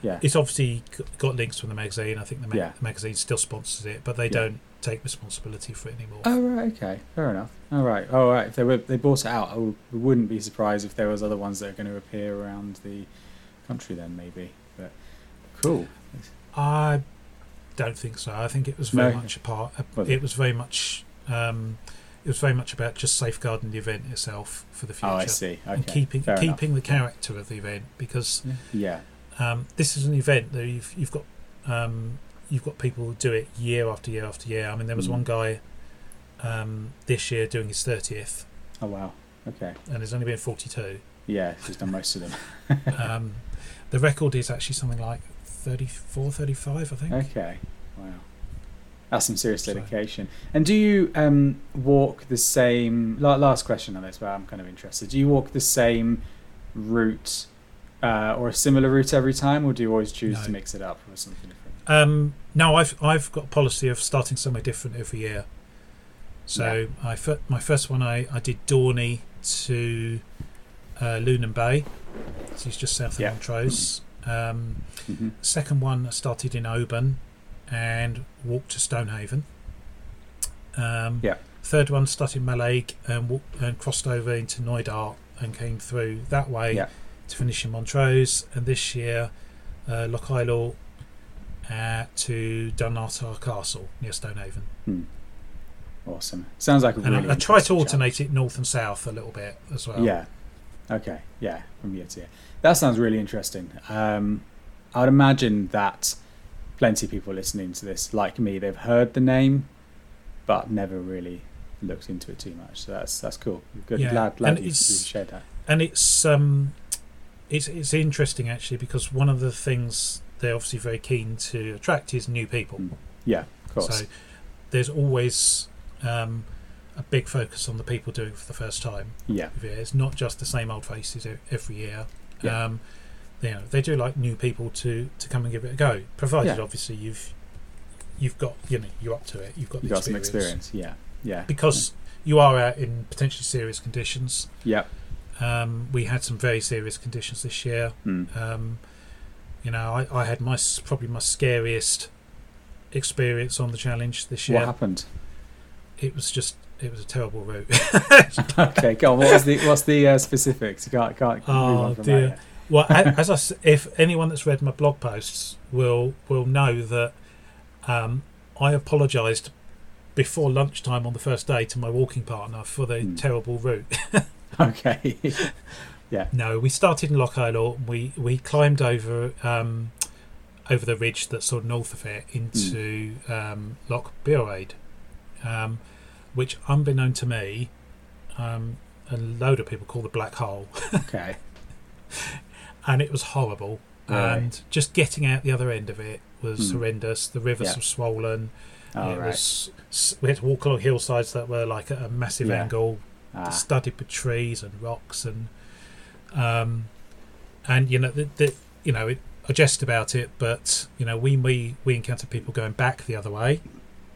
Yeah. it's obviously got links from the magazine. I think the, ma- Yeah. the magazine still sponsors it, but they Yeah. don't take responsibility for it anymore. Oh right, okay, fair enough. All right, all right. If they were they bought it out, I w- wouldn't be surprised if there was other ones that are going to appear around the country. Then maybe, but cool. I don't think so. I think it was very No. much a part. Was it it? was very much. Um, it was very much about just safeguarding the event itself for the future Oh, I see. Okay, and keeping fair enough. keeping the character of the event because Yeah, um, this is an event that you've you've got um, you've got people who do it year after year after year. I mean, there was Mm. one guy um, this year doing his thirtieth, Oh wow. Okay. and there's only been forty two. Yeah, he's done most of them. [laughs] [laughs] um, the record is actually something like 34, 35, I think. Okay. Wow. That's some serious So- dedication. And do you um, walk the same? la- Last question on this, but I'm kind of interested. Do you walk the same route uh, or a similar route every time, or do you always choose No. to mix it up with something different? Um, no, I've I've got a policy of starting somewhere different every year. So I my first one I, I did Dornie to uh, Lunan Bay, so it's just south of Yeah. Montrose. Um, hmm second one I started in Oban and walked to Stonehaven. Um, Yeah. Third one started in Mallaig and walked, and crossed over into Knoydart and came through that way Yeah. To finish in Montrose. And this year, uh, Lochailort uh, to Dunnottar Castle near Stonehaven. Hmm. Awesome. Sounds like a And really. I, I try to alternate it north and south a little bit as well. Yeah. Okay. Yeah. From year to year. That sounds really interesting. Um, I would imagine that plenty of people listening to this, like me, they've heard the name, but never really looked into it too much. So that's that's cool. Good. Yeah, Glad, glad and you, you shared that. and it's um, it's it's interesting actually because one of the things they're obviously very keen to attract is new people. Mm. Yeah. Of course. So there's always um, a big focus on the people doing it for the first time. yeah. It's not just the same old faces every year. Yeah. Um, you know, they do like new people to, to come and give it a go, provided Yeah. obviously you've you've got you know you're up to it. You've got You the got some experience. Yeah. Yeah. because you are out in potentially serious conditions. Yeah. Um, we had some very serious conditions this year. Mm. Um, you know, I, I had my probably my scariest experience on the challenge this year. What happened? it was just it was a terrible route. [laughs] okay, go on. What was the what's the uh, specifics? You can't can't move Oh, on from dear. that. well, [laughs] as I if anyone that's read my blog posts will will know that um, I apologised before lunchtime on the first day to my walking partner for the Hmm. terrible route. [laughs] [laughs] Okay. Yeah. No, we started in Lochailort. We we climbed over um, over the ridge that's sort of north of it into um, Loch Beoraid, um, which, unbeknown to me, um, a load of people call the black hole, [laughs] okay. and it was horrible. Right. And just getting out the other end of it was Hmm. horrendous. The rivers Yeah. were swollen. All it right. was we had to walk along hillsides that were like at a massive Yeah. angle, Ah, studded with trees and rocks and um and you know the, the you know it, I jest about it but you know we we we encountered people going back the other way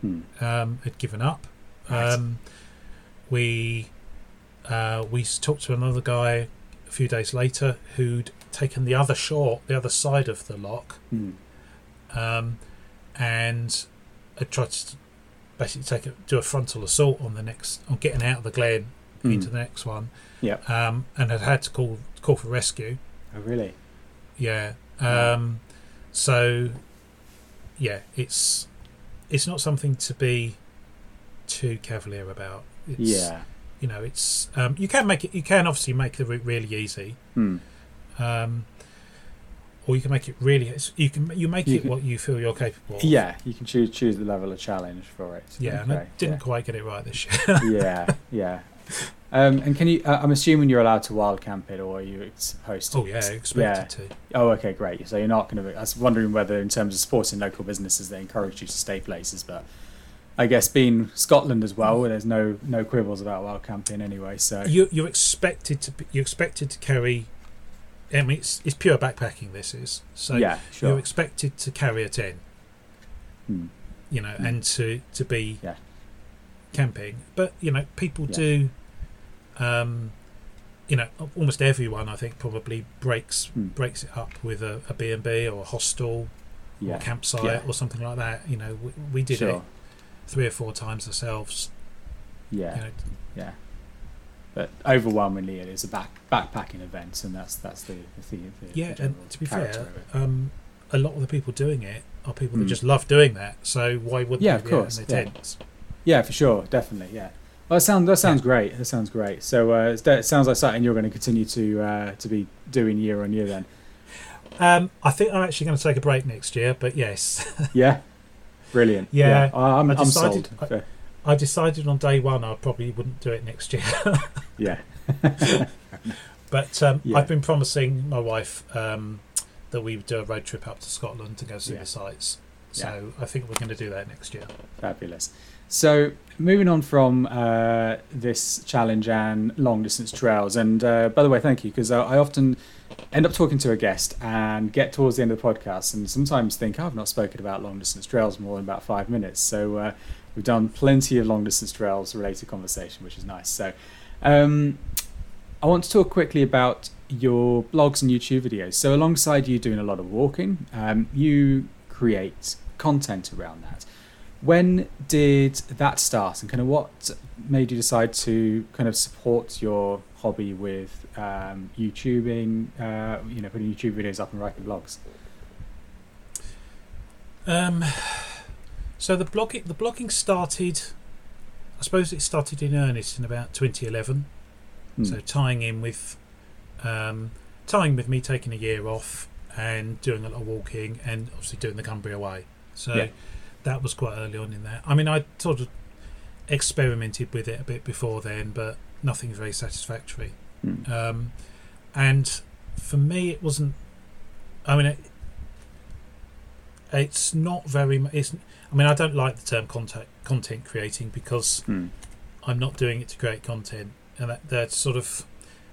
hmm. um had given up Right. um we uh we talked to another guy a few days later who'd taken the other shore the other side of the lock Hmm. um and had tried to basically take a, do a frontal assault on the next on getting out of the glen Hmm. into the next one. Yep. Um, and had had to call call for rescue. Oh, really? Yeah. Um, so yeah, it's it's not something to be too cavalier about. It's, Yeah. You know, it's um, you can make it. You can obviously make the route really easy. Hmm. Um, or you can make it really. it's- You can you make You it can- what you feel you're capable. of. Yeah, you can choose choose the level of challenge for it. Yeah, and I didn't yeah. quite get it right this year. yeah, [laughs] yeah. [laughs] Um, and can you? Uh, I'm assuming you're allowed to wild camp it, or are you supposed to? oh yeah, expected to. Oh, okay, great. So you're not going to. I was wondering whether, in terms of supporting local businesses, they encourage you to stay places, but I guess being Scotland as well, there's no no quibbles about wild camping anyway. So You, you're expected to you're expected to carry. I mean, it's, it's pure backpacking. This is so yeah, sure. you're expected to carry a tent, Hmm. you know, Mm. and to to be Yeah. Camping. But you know, people Yeah. do. Um, you know, almost everyone I think probably breaks Hmm. breaks it up with a, B and B or a hostel or Yeah, a campsite Yeah. or something like that. You know, we, we did sure. it three or four times ourselves. Yeah, You know, yeah. But overwhelmingly, it is a back backpacking event, and that's that's the the, the, the yeah, general and to be fair, um, a lot of the people doing it are people that Mm. just love doing that. So why wouldn't Yeah, they of course, in their yeah. tents? Yeah, for sure, definitely. Yeah. Well, that sounds that sounds great. That sounds great. So uh, it sounds like something you're going to continue to uh, to be doing year on year. Then, Um, I think I'm actually going to take a break next year, but yes, [laughs] yeah, brilliant. Yeah, I- I'm, I decided- sold. For- I decided on day one I probably wouldn't do it next year. [laughs] yeah, [laughs] but um, Yeah. I've been promising my wife um, that we would do a road trip up to Scotland to go see Yeah. the sites. So I think we're going to do that next year. fabulous. So moving on from uh, this challenge and long distance trails, and uh, by the way, thank you because I, I often end up talking to a guest and get towards the end of the podcast, and sometimes think "Oh, I've not spoken about long distance trails more than about five minutes. So uh, we've done plenty of long distance trails related conversation, which is nice. So um, I want to talk quickly about your blogs and YouTube videos. So alongside you doing a lot of walking, um, you create content around that. When did that start, and kind of what made you decide to kind of support your hobby with um, YouTubing? Uh, you know, putting YouTube videos up and writing blogs. Um, so the blogging the blogging started. I suppose it started in earnest in about 2011. Hmm. So tying in with um, tying with me taking a year off and doing a lot of walking and obviously doing the Cumbria Way. So Yeah. That was quite early on in there. I mean, I sort of experimented with it a bit before then, but nothing very satisfactory. Hmm. Um, and for me, it wasn't. I mean, it, it's not very. It's. I mean, I don't like the term content content creating because Hmm. I'm not doing it to create content, and that, that's sort of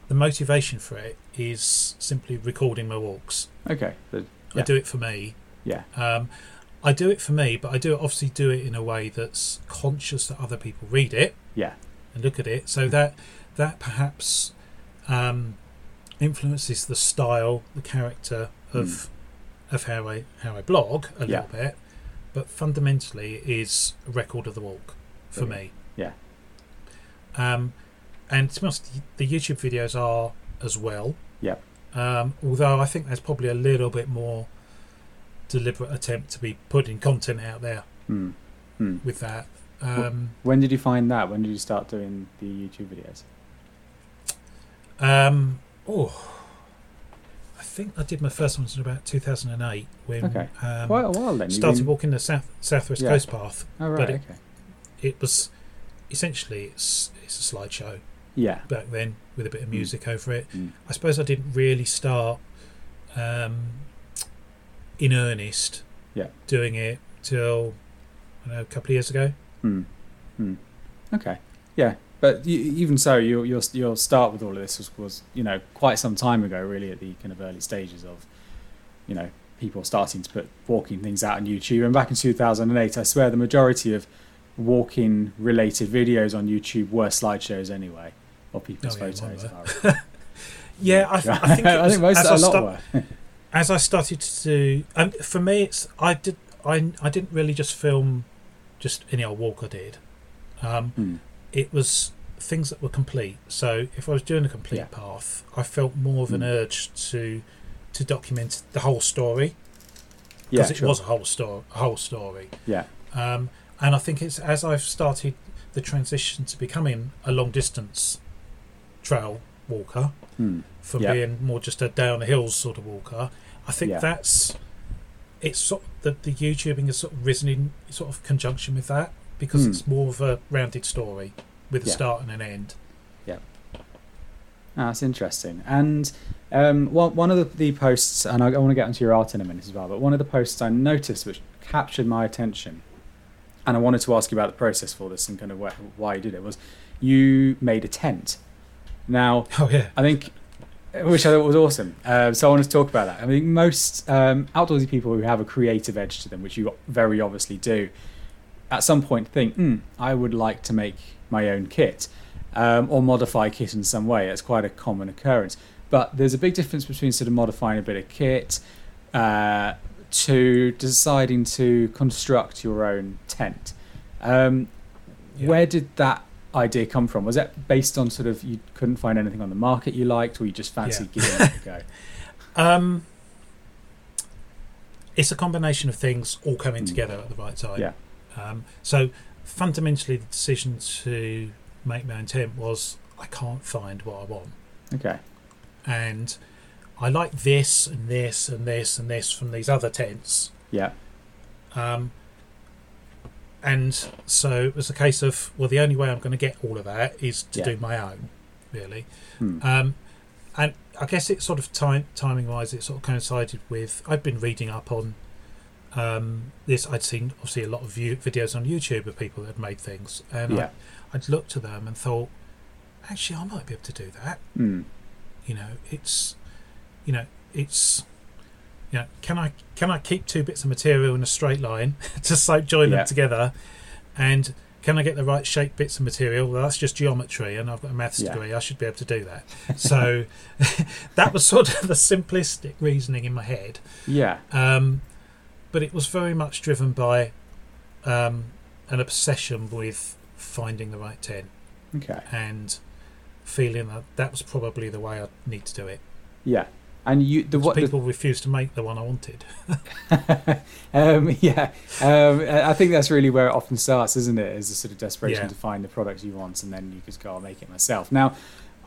the motivation for it is simply recording my walks. Okay. But, I do it for me. yeah. Um, I do it for me, but I do obviously do it in a way that's conscious that other people read it Yeah. and look at it, so that that perhaps um, influences the style, the character of of how I how I blog a. Yeah. little bit. But fundamentally, is a record of the walk for me. Yeah. Um, and to be honest, the YouTube videos are as well. Yeah. Um, although I think there's probably a little bit more deliberate attempt to be putting content out there Hmm. Hmm. with that. Um, When did you find that? When did you start doing the YouTube videos? um, oh, I think I did my first ones in about 2008 when Okay. um, Quite a while then. Started been- walking the south southwest Yeah. coast path. Oh, right. but it- okay. It was essentially it's it's a slideshow Yeah. back then with a bit of Mm. music over it. Mm. I suppose I didn't really start um, in earnest Yeah. doing it till I don't know a couple of years ago. Hmm. Hmm. Okay. Yeah. But y- even so, your your your start with all of this was, was you know quite some time ago, really, at the kind of early stages of you know people starting to put walking things out on YouTube. And back in 2008, I swear the majority of walking related videos on YouTube were slideshows anyway, of people's Oh, yeah, photos. one if I remember. [laughs] Yeah, I, th- I think [laughs] it I think most as, a I lot sta- were. [laughs] as I started to do, and for me, it's I did I I didn't really just film just any old walk I did. Um, Hmm. it was things that were complete. So if I was doing a complete Yeah. path, I felt more of an Mm. urge to to document the whole story Yeah, because it sure. was a whole story. A whole story. Yeah. Um, and I think it's as I've started the transition to becoming a long distance trail walker from Yeah. being more just a down the hills sort of walker. I think Yeah. that's it's sort of, the the YouTubing has sort of risen in sort of conjunction with that because Hmm. it's more of a rounded story with a Yeah. start and an end. Ah, that's interesting. And um, one, one of the, the posts, and I, I want to get onto your art in a minute as well, but one of the posts I noticed which captured my attention, and I wanted to ask you about the process for this and kind of wh- why you did it, was you made a tent. Now, Oh yeah, I think, which I thought was awesome. Uh, so I wanted to talk about that. I mean, most um, outdoorsy people who have a creative edge to them, which you very obviously do, at some point think, hmm, I would like to make my own kit um, or modify kit in some way. It's quite a common occurrence. But there's a big difference between sort of modifying a bit of kit uh, to deciding to construct your own tent. Um, Yeah. Where did that idea come from? Was that based on sort of you couldn't find anything on the market you liked, or you just fancied Yeah. giving it a go? [laughs] um, it's a combination of things all coming Mm. together at the right time. Yeah. Um, so fundamentally, the decision to make my own tent was I can't find what I want. Okay. and I like this and this and this and this from these other tents. Yeah. Um, and so it was a case of well, the only way I'm going to get all of that is to Yeah. do my own, really. Hmm. Um, and I guess it sort of time timing wise, it sort of coincided with I'd been reading up on um, this. I'd seen obviously a lot of view, videos on YouTube of people that had made things, and yeah. I, I'd looked at them and thought, actually, I might be able to do that Hmm. you know it's you know it's you know can i can i keep two bits of material in a straight line [laughs] to so join Yeah. them together and can i get the right shape bits of material well that's just geometry and i've got a maths Yeah. degree i should be able to do that so [laughs] that was sort of the simplistic reasoning in my head Yeah. um, but it was very much driven by um, an obsession with finding the right tent Okay. and feeling that that was probably the way I need to do it. Yeah. And you the what the people refused to make the one I wanted. [laughs] um, yeah, um, I think that's really where it often starts, isn't it? Is a sort of desperation Yeah. to find the product you want, and then you just go, "I'll make it myself." Now,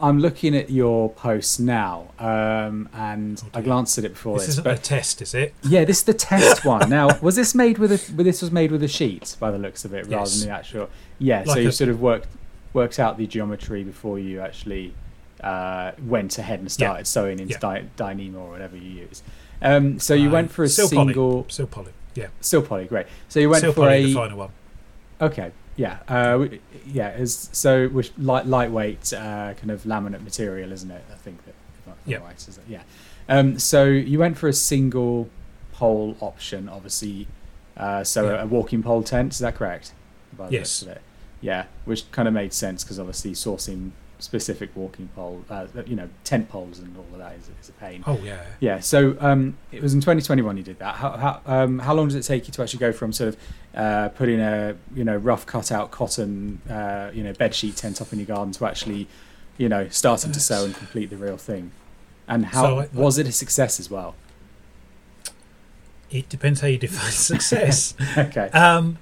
I'm looking at your posts now, um, and Oh I glanced at it before this this, isn't but a test, is it? yeah, this is the test [laughs] one. Now, was this made with a? well, This was made with a sheet, by the looks of it, rather Yes. than the actual. Yeah, so you sort of worked worked out the geometry before you actually uh, went ahead and started sewing into Yeah. Dy- Dyneema or whatever you use. Um, so you went for a Sil poly. single Sil poly. Yeah. Sil poly, great. So you went Still for poly, a the final one. okay, yeah, uh, yeah. Is so which light lightweight uh, kind of laminate material, isn't it? I think that. Yeah. Right, is it? Yeah. Um, so you went for a single pole option, obviously. Uh, so Yeah. a walking pole tent, is that correct? By Yes. looks of it. Yeah, which kind of made sense because obviously sourcing specific walking pole, uh, you know, tent poles and all of that is, is a pain. Oh yeah. Yeah. So um, it was in 2021 you did that. How how, um, how long does it take you to actually go from sort of uh, putting a you know rough cut out cotton uh, you know bed sheet tent up in your garden to actually you know starting to sew and complete the real thing? And how So was it a success as well? It depends how you define [laughs] success. [laughs] okay. um,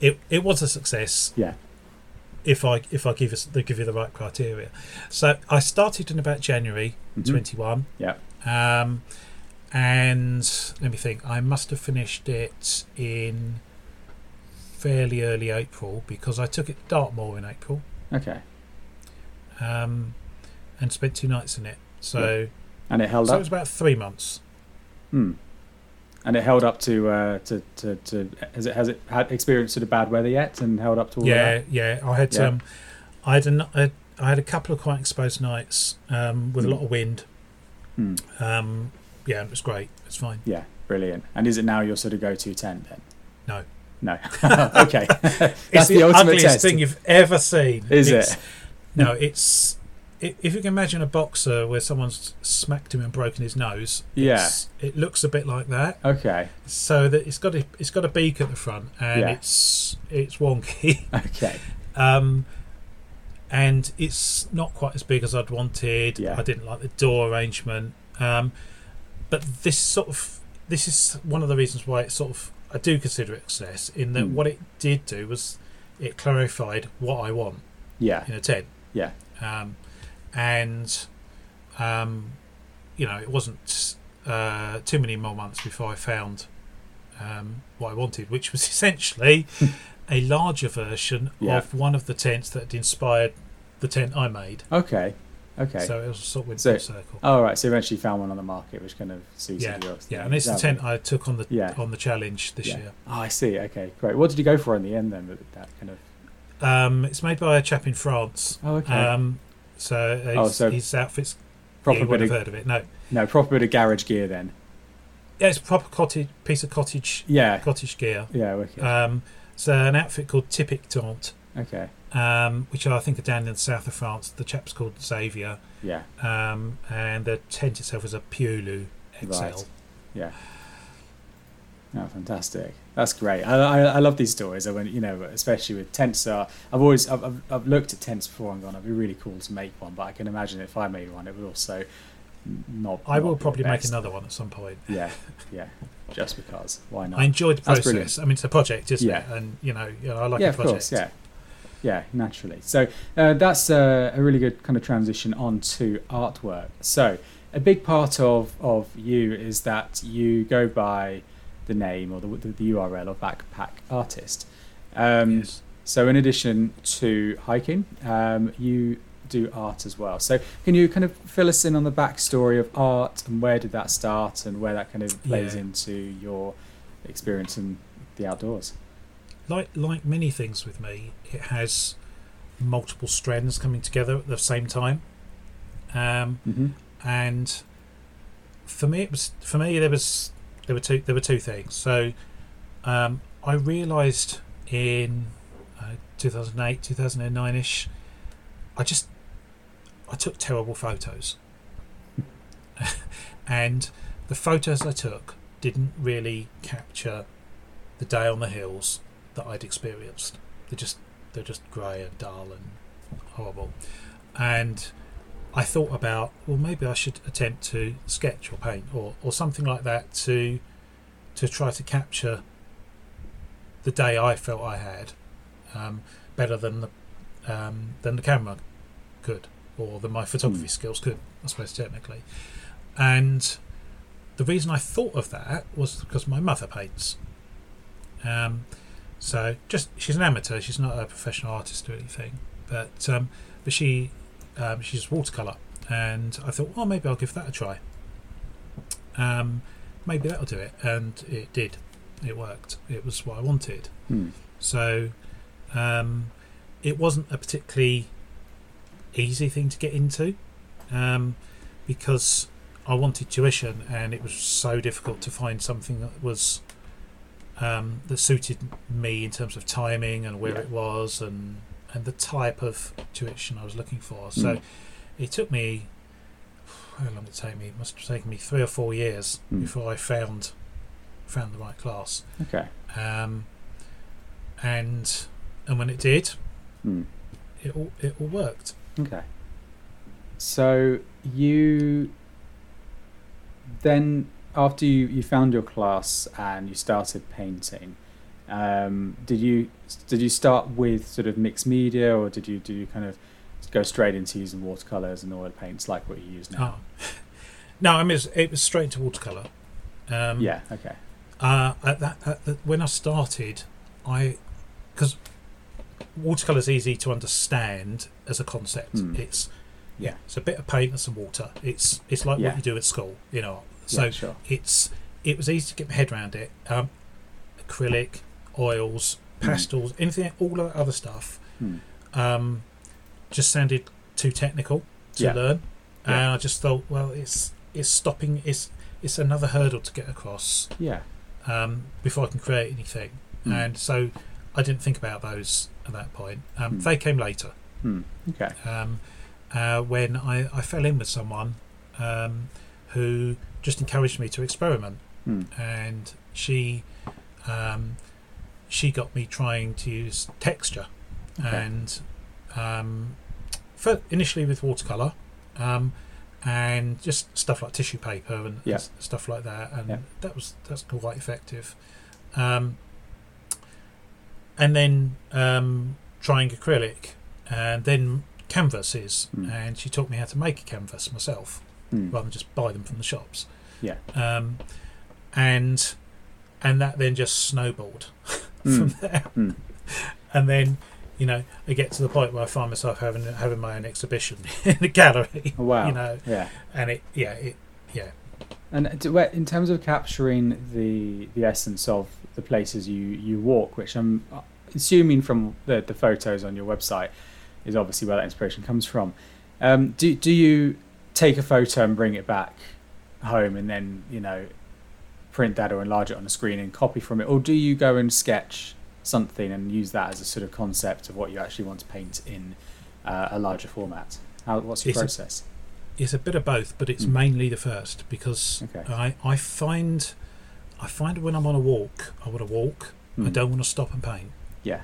it it was a success yeah. If I if I give us they give you the right criteria. So I started in about January Mhm. twenty one. Yeah. Um, and let me think. I must have finished it in fairly early April because I took it to Dartmoor in April Okay. um, and spent two nights in it. So, And it held up. so it was about three months. Hmm. And it held up to, uh, to, to, to has it has it had experienced sort of bad weather yet and held up to all yeah, of yeah. I had Yeah. um, I had, an, I had a couple of quite exposed nights um, with Hmm. a lot of wind. that? Hmm. Um, yeah, it was great. It's fine. Yeah, brilliant. And is it now your sort of go-to tent then? No. No. [laughs] okay. [laughs] That's it's the, the, ugliest test. thing you've ever seen. Is It's- it? No, it's if you can imagine a boxer where someone's smacked him and broken his nose. Yeah. it looks a bit like that. Okay. So that it's got a it's got a beak at the front and Yeah. it's it's wonky. [laughs] Okay. um, and it's not quite as big as I'd wanted. Yeah. I didn't like the door arrangement. Um, but this sort of this is one of the reasons why it's sort of I do consider it success in that Mm. what it did do was it clarified what I want Yeah. in a tent. Yeah. Um, and um, you know, it wasn't uh, too many more months before I found um, what I wanted, which was [laughs] essentially a larger version Yeah. of one of the tents that had inspired the tent I made. Okay. Okay. So it was sort of went So- circle. All right. So eventually found one on the market which kind of suited yeah, your yeah, and it's the tent I took on the Yeah. on the challenge this Yeah. year. Oh, I see. Okay, great. What did you go for in the end then? That kind of. Um, it's made by a chap in France. Oh, okay. Um, so, his, Oh, so his outfits. proper yeah, bit wouldn't of have heard of it. No, no proper bit of garage gear then. yeah, it's a proper cottage piece of cottage Yeah. cottage gear. Yeah. Um, it's an outfit called Typic Taunt, okay. um, which I think are down in the south of France. The chap's called Xavier, Yeah. um, and the tent itself is a Pulu XL. Right. Yeah. Oh, fantastic! That's great. I, I, I love these stories. I went, you know, especially with tents. Uh, I've always I've, I've, I've looked at tents before and gone, it'd be really cool to make one. But I can imagine if I made one, it would also not. I not will probably make another one at some point. Yeah, yeah. Just because, why not? I enjoyed the process. I mean, it's a project, isn't Yeah. it? And you know, you know I like yeah, a of course, yeah, yeah, naturally. So uh, that's uh, a really good kind of transition onto artwork. So a big part of of you is that you go by the name or the, the, the URL of Backpack Artist. Um, Yes. So in addition to hiking, um, you do art as well. So can you kind of fill us in on the backstory of art and where did that start and where that kind of plays Yeah. into your experience in the outdoors? like like many things with me, it has multiple strands coming together at the same time. Um, Mm-hmm. and for me, it was for me there was there were two there were two things. So um, I realised in uh, 2008, 2009 ish, I just I took terrible photos, [laughs] and the photos I took didn't really capture the day on the hills that I'd experienced. They're just they're just grey and dull and horrible, and I thought about well maybe I should attempt to sketch or paint or, or something like that to to try to capture the day I felt I had um, better than the um, than the camera could or than my photography Hmm. skills could I suppose technically and the reason I thought of that was because my mother paints um, so just she's an amateur she's not a professional artist or anything but um, but she um, she's watercolor, and I thought, well, maybe I'll give that a try. Um, maybe that'll do it, and it did. It worked. It was what I wanted. Hmm. So um, it wasn't a particularly easy thing to get into um, because I wanted tuition, and it was so difficult to find something that was um, that suited me in terms of timing and where Yeah. it was and and the type of tuition I was looking for. So Mm. it took me how long did it take me? It must have taken me three or four years Mm. before I found found the right class. Okay. Um, and and when it did, Mm. it all it all worked. Okay. So you then after you, you found your class and you started painting, um, did you did you start with sort of mixed media or did you do you kind of go straight into using watercolors and oil paints like what you use now? Oh. [laughs] no, I mean it was, straight to watercolor. Um, Yeah. Okay. Uh, at that, at the, when I started, I because watercolor is easy to understand as a concept. Hmm. It's Yeah. it's a bit of paint and some water. It's it's like Yeah. what you do at school, you know. So yeah, sure. it's it was easy to get my head around it. Um, acrylic, oils, pastels, anything, all of that other stuff, Hmm. um, just sounded too technical to Yeah. learn, Yeah. and I just thought, well, it's it's stopping. It's it's another hurdle to get across Yeah. um, before I can create anything. Hmm. And so I didn't think about those at that point. Um, Hmm. They came later Hmm. Okay. um, uh, when I, I fell in with someone um, who just encouraged me to experiment, Hmm. and she um, she got me trying to use texture, Okay. and um, for, initially with watercolor. Um, and just stuff like tissue paper and, Yeah. and stuff like that, and Yeah. that was that's quite effective. Um, and then um, trying acrylic, and then canvases, Hmm. and she taught me how to make a canvas myself Hmm. rather than just buy them from the shops. Yeah. Um, and and that then just snowballed [laughs] Hmm. from [laughs] there. Hmm. And then, you know, I get to the point where I find myself having having my own exhibition [laughs] in a gallery. [laughs] Wow. You know, Yeah. and it yeah it yeah And where- in terms of capturing the the essence of the places you, you walk, which I'm assuming from the, the photos on your website is obviously where that inspiration comes from. Um, do do you take a photo and bring it back home and then you know print that or enlarge it on a screen and copy from it, or do you go and sketch something and use that as a sort of concept of what you actually want to paint in uh, a larger format? How, what's your It's a- process? it's a bit of both, but it's Mm. mainly the first because Okay. I I find I find when I'm on a walk, I want to walk. I Hmm. don't want to stop and paint. Yeah.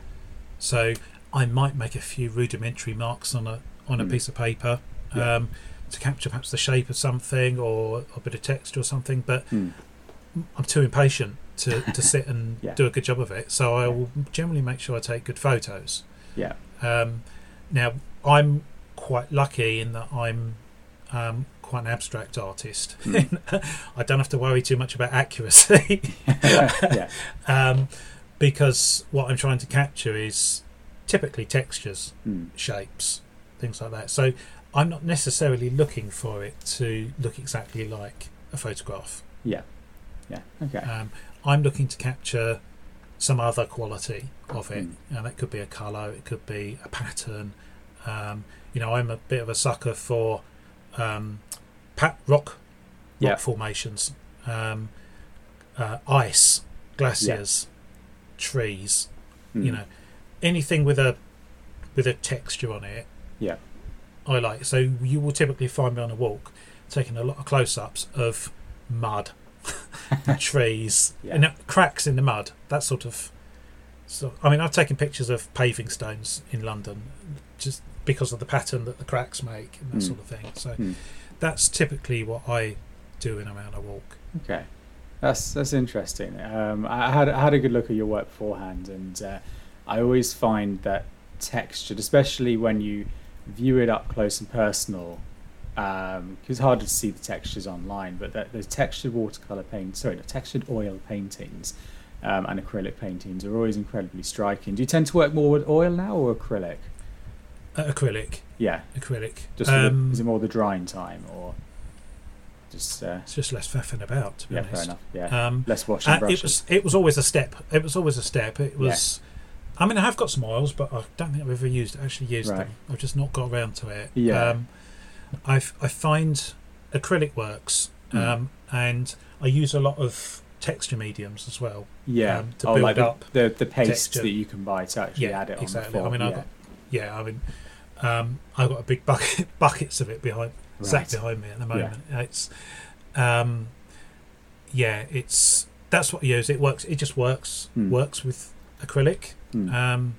So I might make a few rudimentary marks on a on a Mm. piece of paper Yeah. um, to capture perhaps the shape of something or a bit of text or something. But Hmm. I'm too impatient to, to sit and [laughs] Yeah. do a good job of it. So I will generally make sure I take good photos. Yeah. Um, now I'm quite lucky in that I'm um, quite an abstract artist. Mm. [laughs] I don't have to worry too much about accuracy. [laughs] yeah. um, because what I'm trying to capture is typically textures, Hmm. shapes, things like that. So I'm not necessarily looking for it to look exactly like a photograph. Yeah. Yeah. Okay. Um, I'm looking to capture some other quality of it, Mm. and that could be a colour, it could be a pattern. Um, you know, I'm a bit of a sucker for um, pat rock rock Yeah. formations, um, uh, ice, glaciers, trees. Hmm. You know, anything with a with a texture on it. Yeah. I like. So you will typically find me on a walk taking a lot of close-ups of mud, [laughs] trees, Yeah. and cracks in the mud. That sort of. So I mean, I've taken pictures of paving stones in London, just because of the pattern that the cracks make and that Mm. sort of thing. So Hmm. that's typically what I do when I'm out on a walk. Okay, that's that's interesting. Um, I had I had a good look at your work beforehand, and uh, I always find that textured, especially when you view it up close and personal, because it's harder to see the textures online. But that those textured watercolor paint, sorry, the textured oil paintings. Um, and acrylic paintings are always incredibly striking. Do you tend to work more with oil now or acrylic? Uh, acrylic, Yeah, acrylic. just for the- Um, is it more the drying time or just uh, it's just less faffing about, to be yeah, honest. fair enough. Yeah, Um, less washing Uh, it was it was always a step. It was always a step. It was. I mean, I have got some oils, but I don't think I've ever used actually used Right. them. I've just not got around to it. Yeah. Um, I I find acrylic works, Mm. um, and I use a lot of texture mediums as well. Yeah, um, to oh, build like up the the paste texture. that you can buy to actually Yeah, add it on exactly. the form. I mean, I've yeah. got- yeah, I mean, um, I've got a big bucket [laughs] buckets of it behind sat behind me at the moment. It's um, yeah, it's that's what I use. It works. It just works. Hmm. Works with acrylic. Hmm. Um,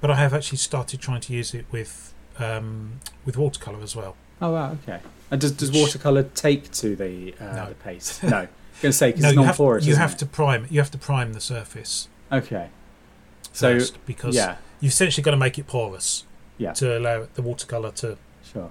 but I have actually started trying to use it with um, with watercolor as well. Oh wow, okay. And does does watercolor take to the uh, No. the paste? No. I'm going to say because [laughs] No, it's you have, non-porous. you isn't have it? to prime. You have to prime the surface Okay. So because yeah, you've essentially got to make it porous Yeah. to allow the watercolor to sure.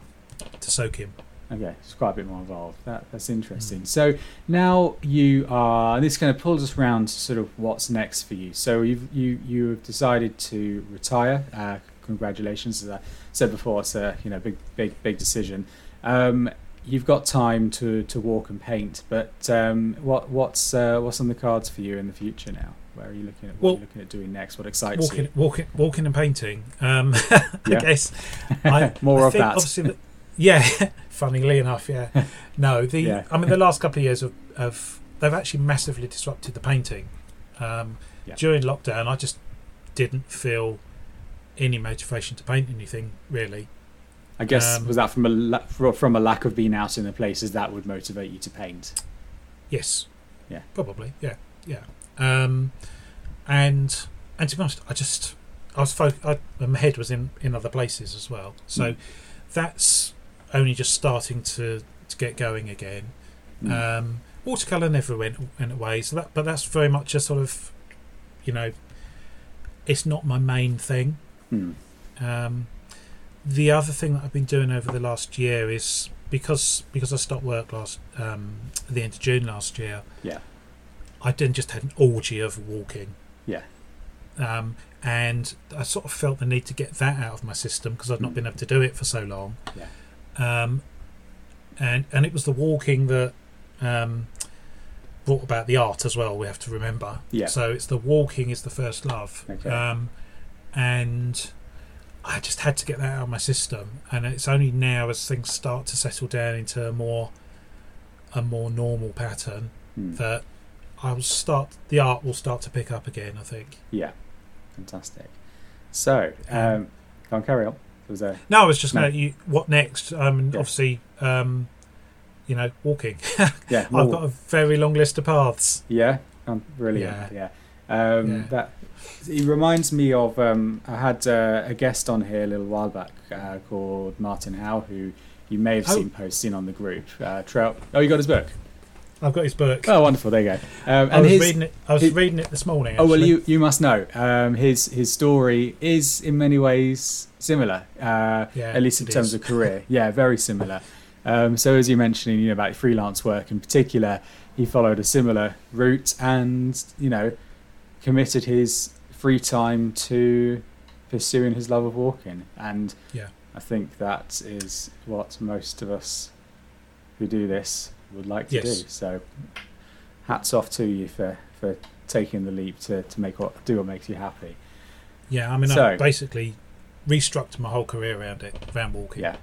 to soak in. Okay, it's quite a bit more involved. That that's interesting. Mm. So now you are. This kind of pulls us around to sort of what's next for you. So you've you you have decided to retire. Uh, congratulations, as I said before. It's a you know big big big decision. Um, you've got time to, to walk and paint, but um, what what's uh, what's on the cards for you in the future now? Where are you looking at? What are you looking at doing next? What excites Walking, you? walking, walking and painting. Um, [laughs] I guess [laughs] I, More I of that. Obviously, the- yeah. [laughs] funnily enough, yeah. No, the Yeah. I mean the last couple of years of, of they've actually massively disrupted the painting. Um, Yeah. During lockdown, I just didn't feel any motivation to paint anything really. I guess um, was that from a la- from a lack of being out in the places that would motivate you to paint. Yes. Yeah. Probably. Yeah. Yeah. Um, and and to be honest, I just I was fo- I, my head was in in other places as well. So Mm. that's only just starting to to get going again. Mm. Um, watercolor never went went away. So that but that's very much a sort of you know it's not my main thing. Mm. Um, the other thing that I've been doing over the last year is because because I stopped work last um, at the end of June last year. Yeah. I then just had an orgy of walking. Yeah. Um, and I sort of felt the need to get that out of my system because I'd not Mm. been able to do it for so long. Yeah. Um, and and it was the walking that um, brought about the art as well. We have to remember. Yeah. So it's the walking is the first love. Okay. Um, and I just had to get that out of my system. And it's only now as things start to settle down into a more a more normal pattern Mm. that I will start the art will start to pick up again. I think. Yeah, fantastic. So, um, on, carry on. Was a No, I was just No. going to. You, what next? Um, Yeah. obviously, um, you know, walking. [laughs] yeah, I've got a very long list of paths. yeah, um, brilliant. Yeah, Um, Yeah. that it reminds me of. Um, I had uh, a guest on here a little while back uh, called Martin Howe, who you may have Oh. seen posting on the group. Uh, Trout. Oh, you got his book. I've got his book. Oh, wonderful. There you go. Um, I was his, reading it. I was his- reading it this morning. Oh well, you you must know. Um, his his story is in many ways similar, uh, Yeah, at least in terms is. of career. [laughs] Yeah, very similar. Um, so as you mentioned, you know about freelance work in particular, he followed a similar route, and you know, committed his free time to pursuing his love of walking. And Yeah. I think that is what most of us who do this would like to Yes. do. So, hats off to you for for taking the leap to, to make what do what makes you happy. Yeah, I mean, So- I basically restructured my whole career around it, around walking. Yeah,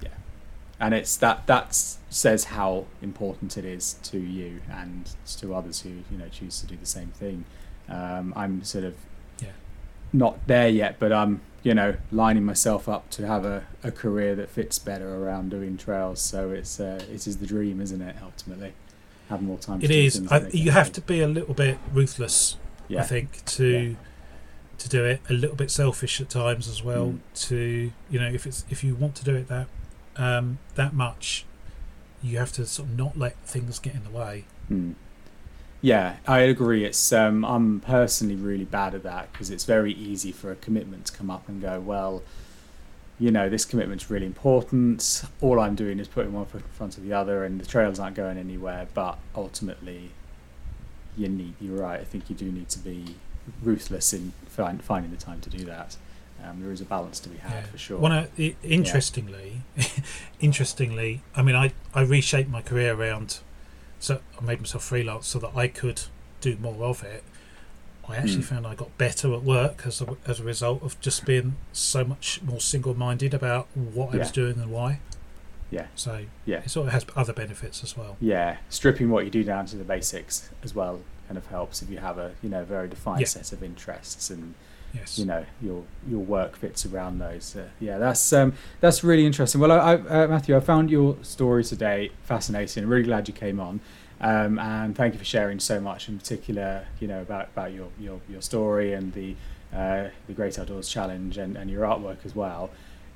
yeah, and it's that that says how important it is to you and to others who you know choose to do the same thing. Um, I'm sort of Yeah. not there yet, but I'm you know lining myself up to have a, a career that fits better around doing trails. So it's uh, it is the dream, isn't it? Ultimately, have more time. To It is. I, you have to be a little bit ruthless, Yeah. I think, to to do it. A little bit selfish at times as well. Mm. To you know, if it's if you want to do it that um, that much, you have to sort of not let things get in the way. Hmm. Yeah, I agree. It's um, I'm personally really bad at that because it's very easy for a commitment to come up and go, well, you know, this commitment's really important. All I'm doing is putting one foot in front of the other, and the trails aren't going anywhere. But ultimately, you need. You're right. I think you do need to be ruthless in find, finding the time to do that. Um, there is a balance to be had Yeah. for sure. One, uh, interestingly, [laughs] interestingly, I mean, I I reshaped my career around. So I made myself freelance so that I could do more of it. I actually Hmm. found I got better at work as a, as a result of just being so much more single-minded about what I was doing and why. Yeah. So Yeah. it sort of has other benefits as well. yeah, stripping what you do down to the basics as well kind of helps if you have a you know very defined Yeah. set of interests and Yes. you know your your work fits around those. Uh, yeah, that's um, that's really interesting. Well, I, I, uh, Matthew, I found your story today fascinating. Really glad you came on, um, and thank you for sharing so much. In particular, you know about, about your, your your story and the uh, the Great Outdoors Challenge and, and your artwork as well.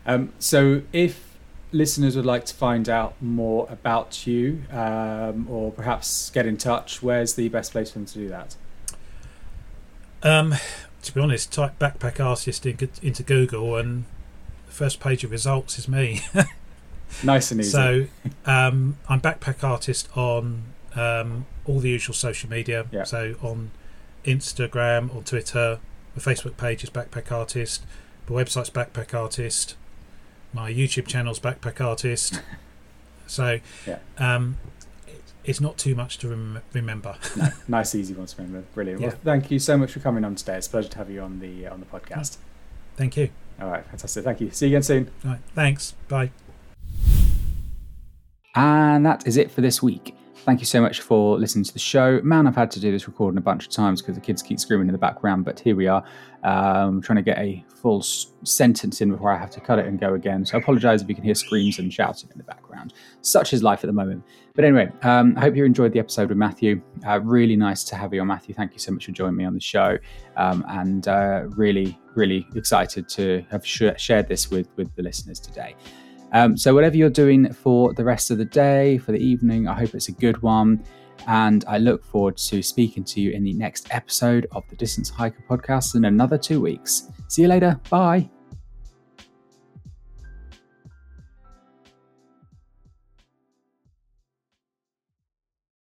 Um, so, if listeners would like to find out more about you um, or perhaps get in touch, where's the best place for them to do that? Um, to be honest, type backpack artist into Google and the first page of results is me. [laughs] nice and easy. So um, I'm backpack artist on um, all the usual social media. Yeah. So on Instagram, on Twitter, the Facebook page is Backpack Artist, the website's Backpack Artist, my YouTube channel's Backpack Artist. [laughs] so yeah. um, it's not too much to rem- remember. [laughs] no, nice, easy one to remember. Brilliant. Yeah. Well, thank you so much for coming on today. It's a pleasure to have you on the uh, on the podcast. Thank you. All right, fantastic. Thank you. See you again soon. All right, thanks. Bye. And that is it for this week. Thank you so much for listening to the show. Man, I've had to do this recording a bunch of times because the kids keep screaming in the background, but here we are. Um, trying to get a full sentence in before I have to cut it and go again. So I apologise if you can hear screams and shouting in the background. Such is life at the moment. But anyway, um, I hope you enjoyed the episode with Matthew. Uh, really nice to have you on, Matthew. Thank you so much for joining me on the show. Um, and uh, really, really excited to have sh- shared this with, with the listeners today. Um, so, whatever you're doing for the rest of the day, for the evening, I hope it's a good one. And I look forward to speaking to you in the next episode of the Distance Hiker podcast in another two weeks. See you later. Bye.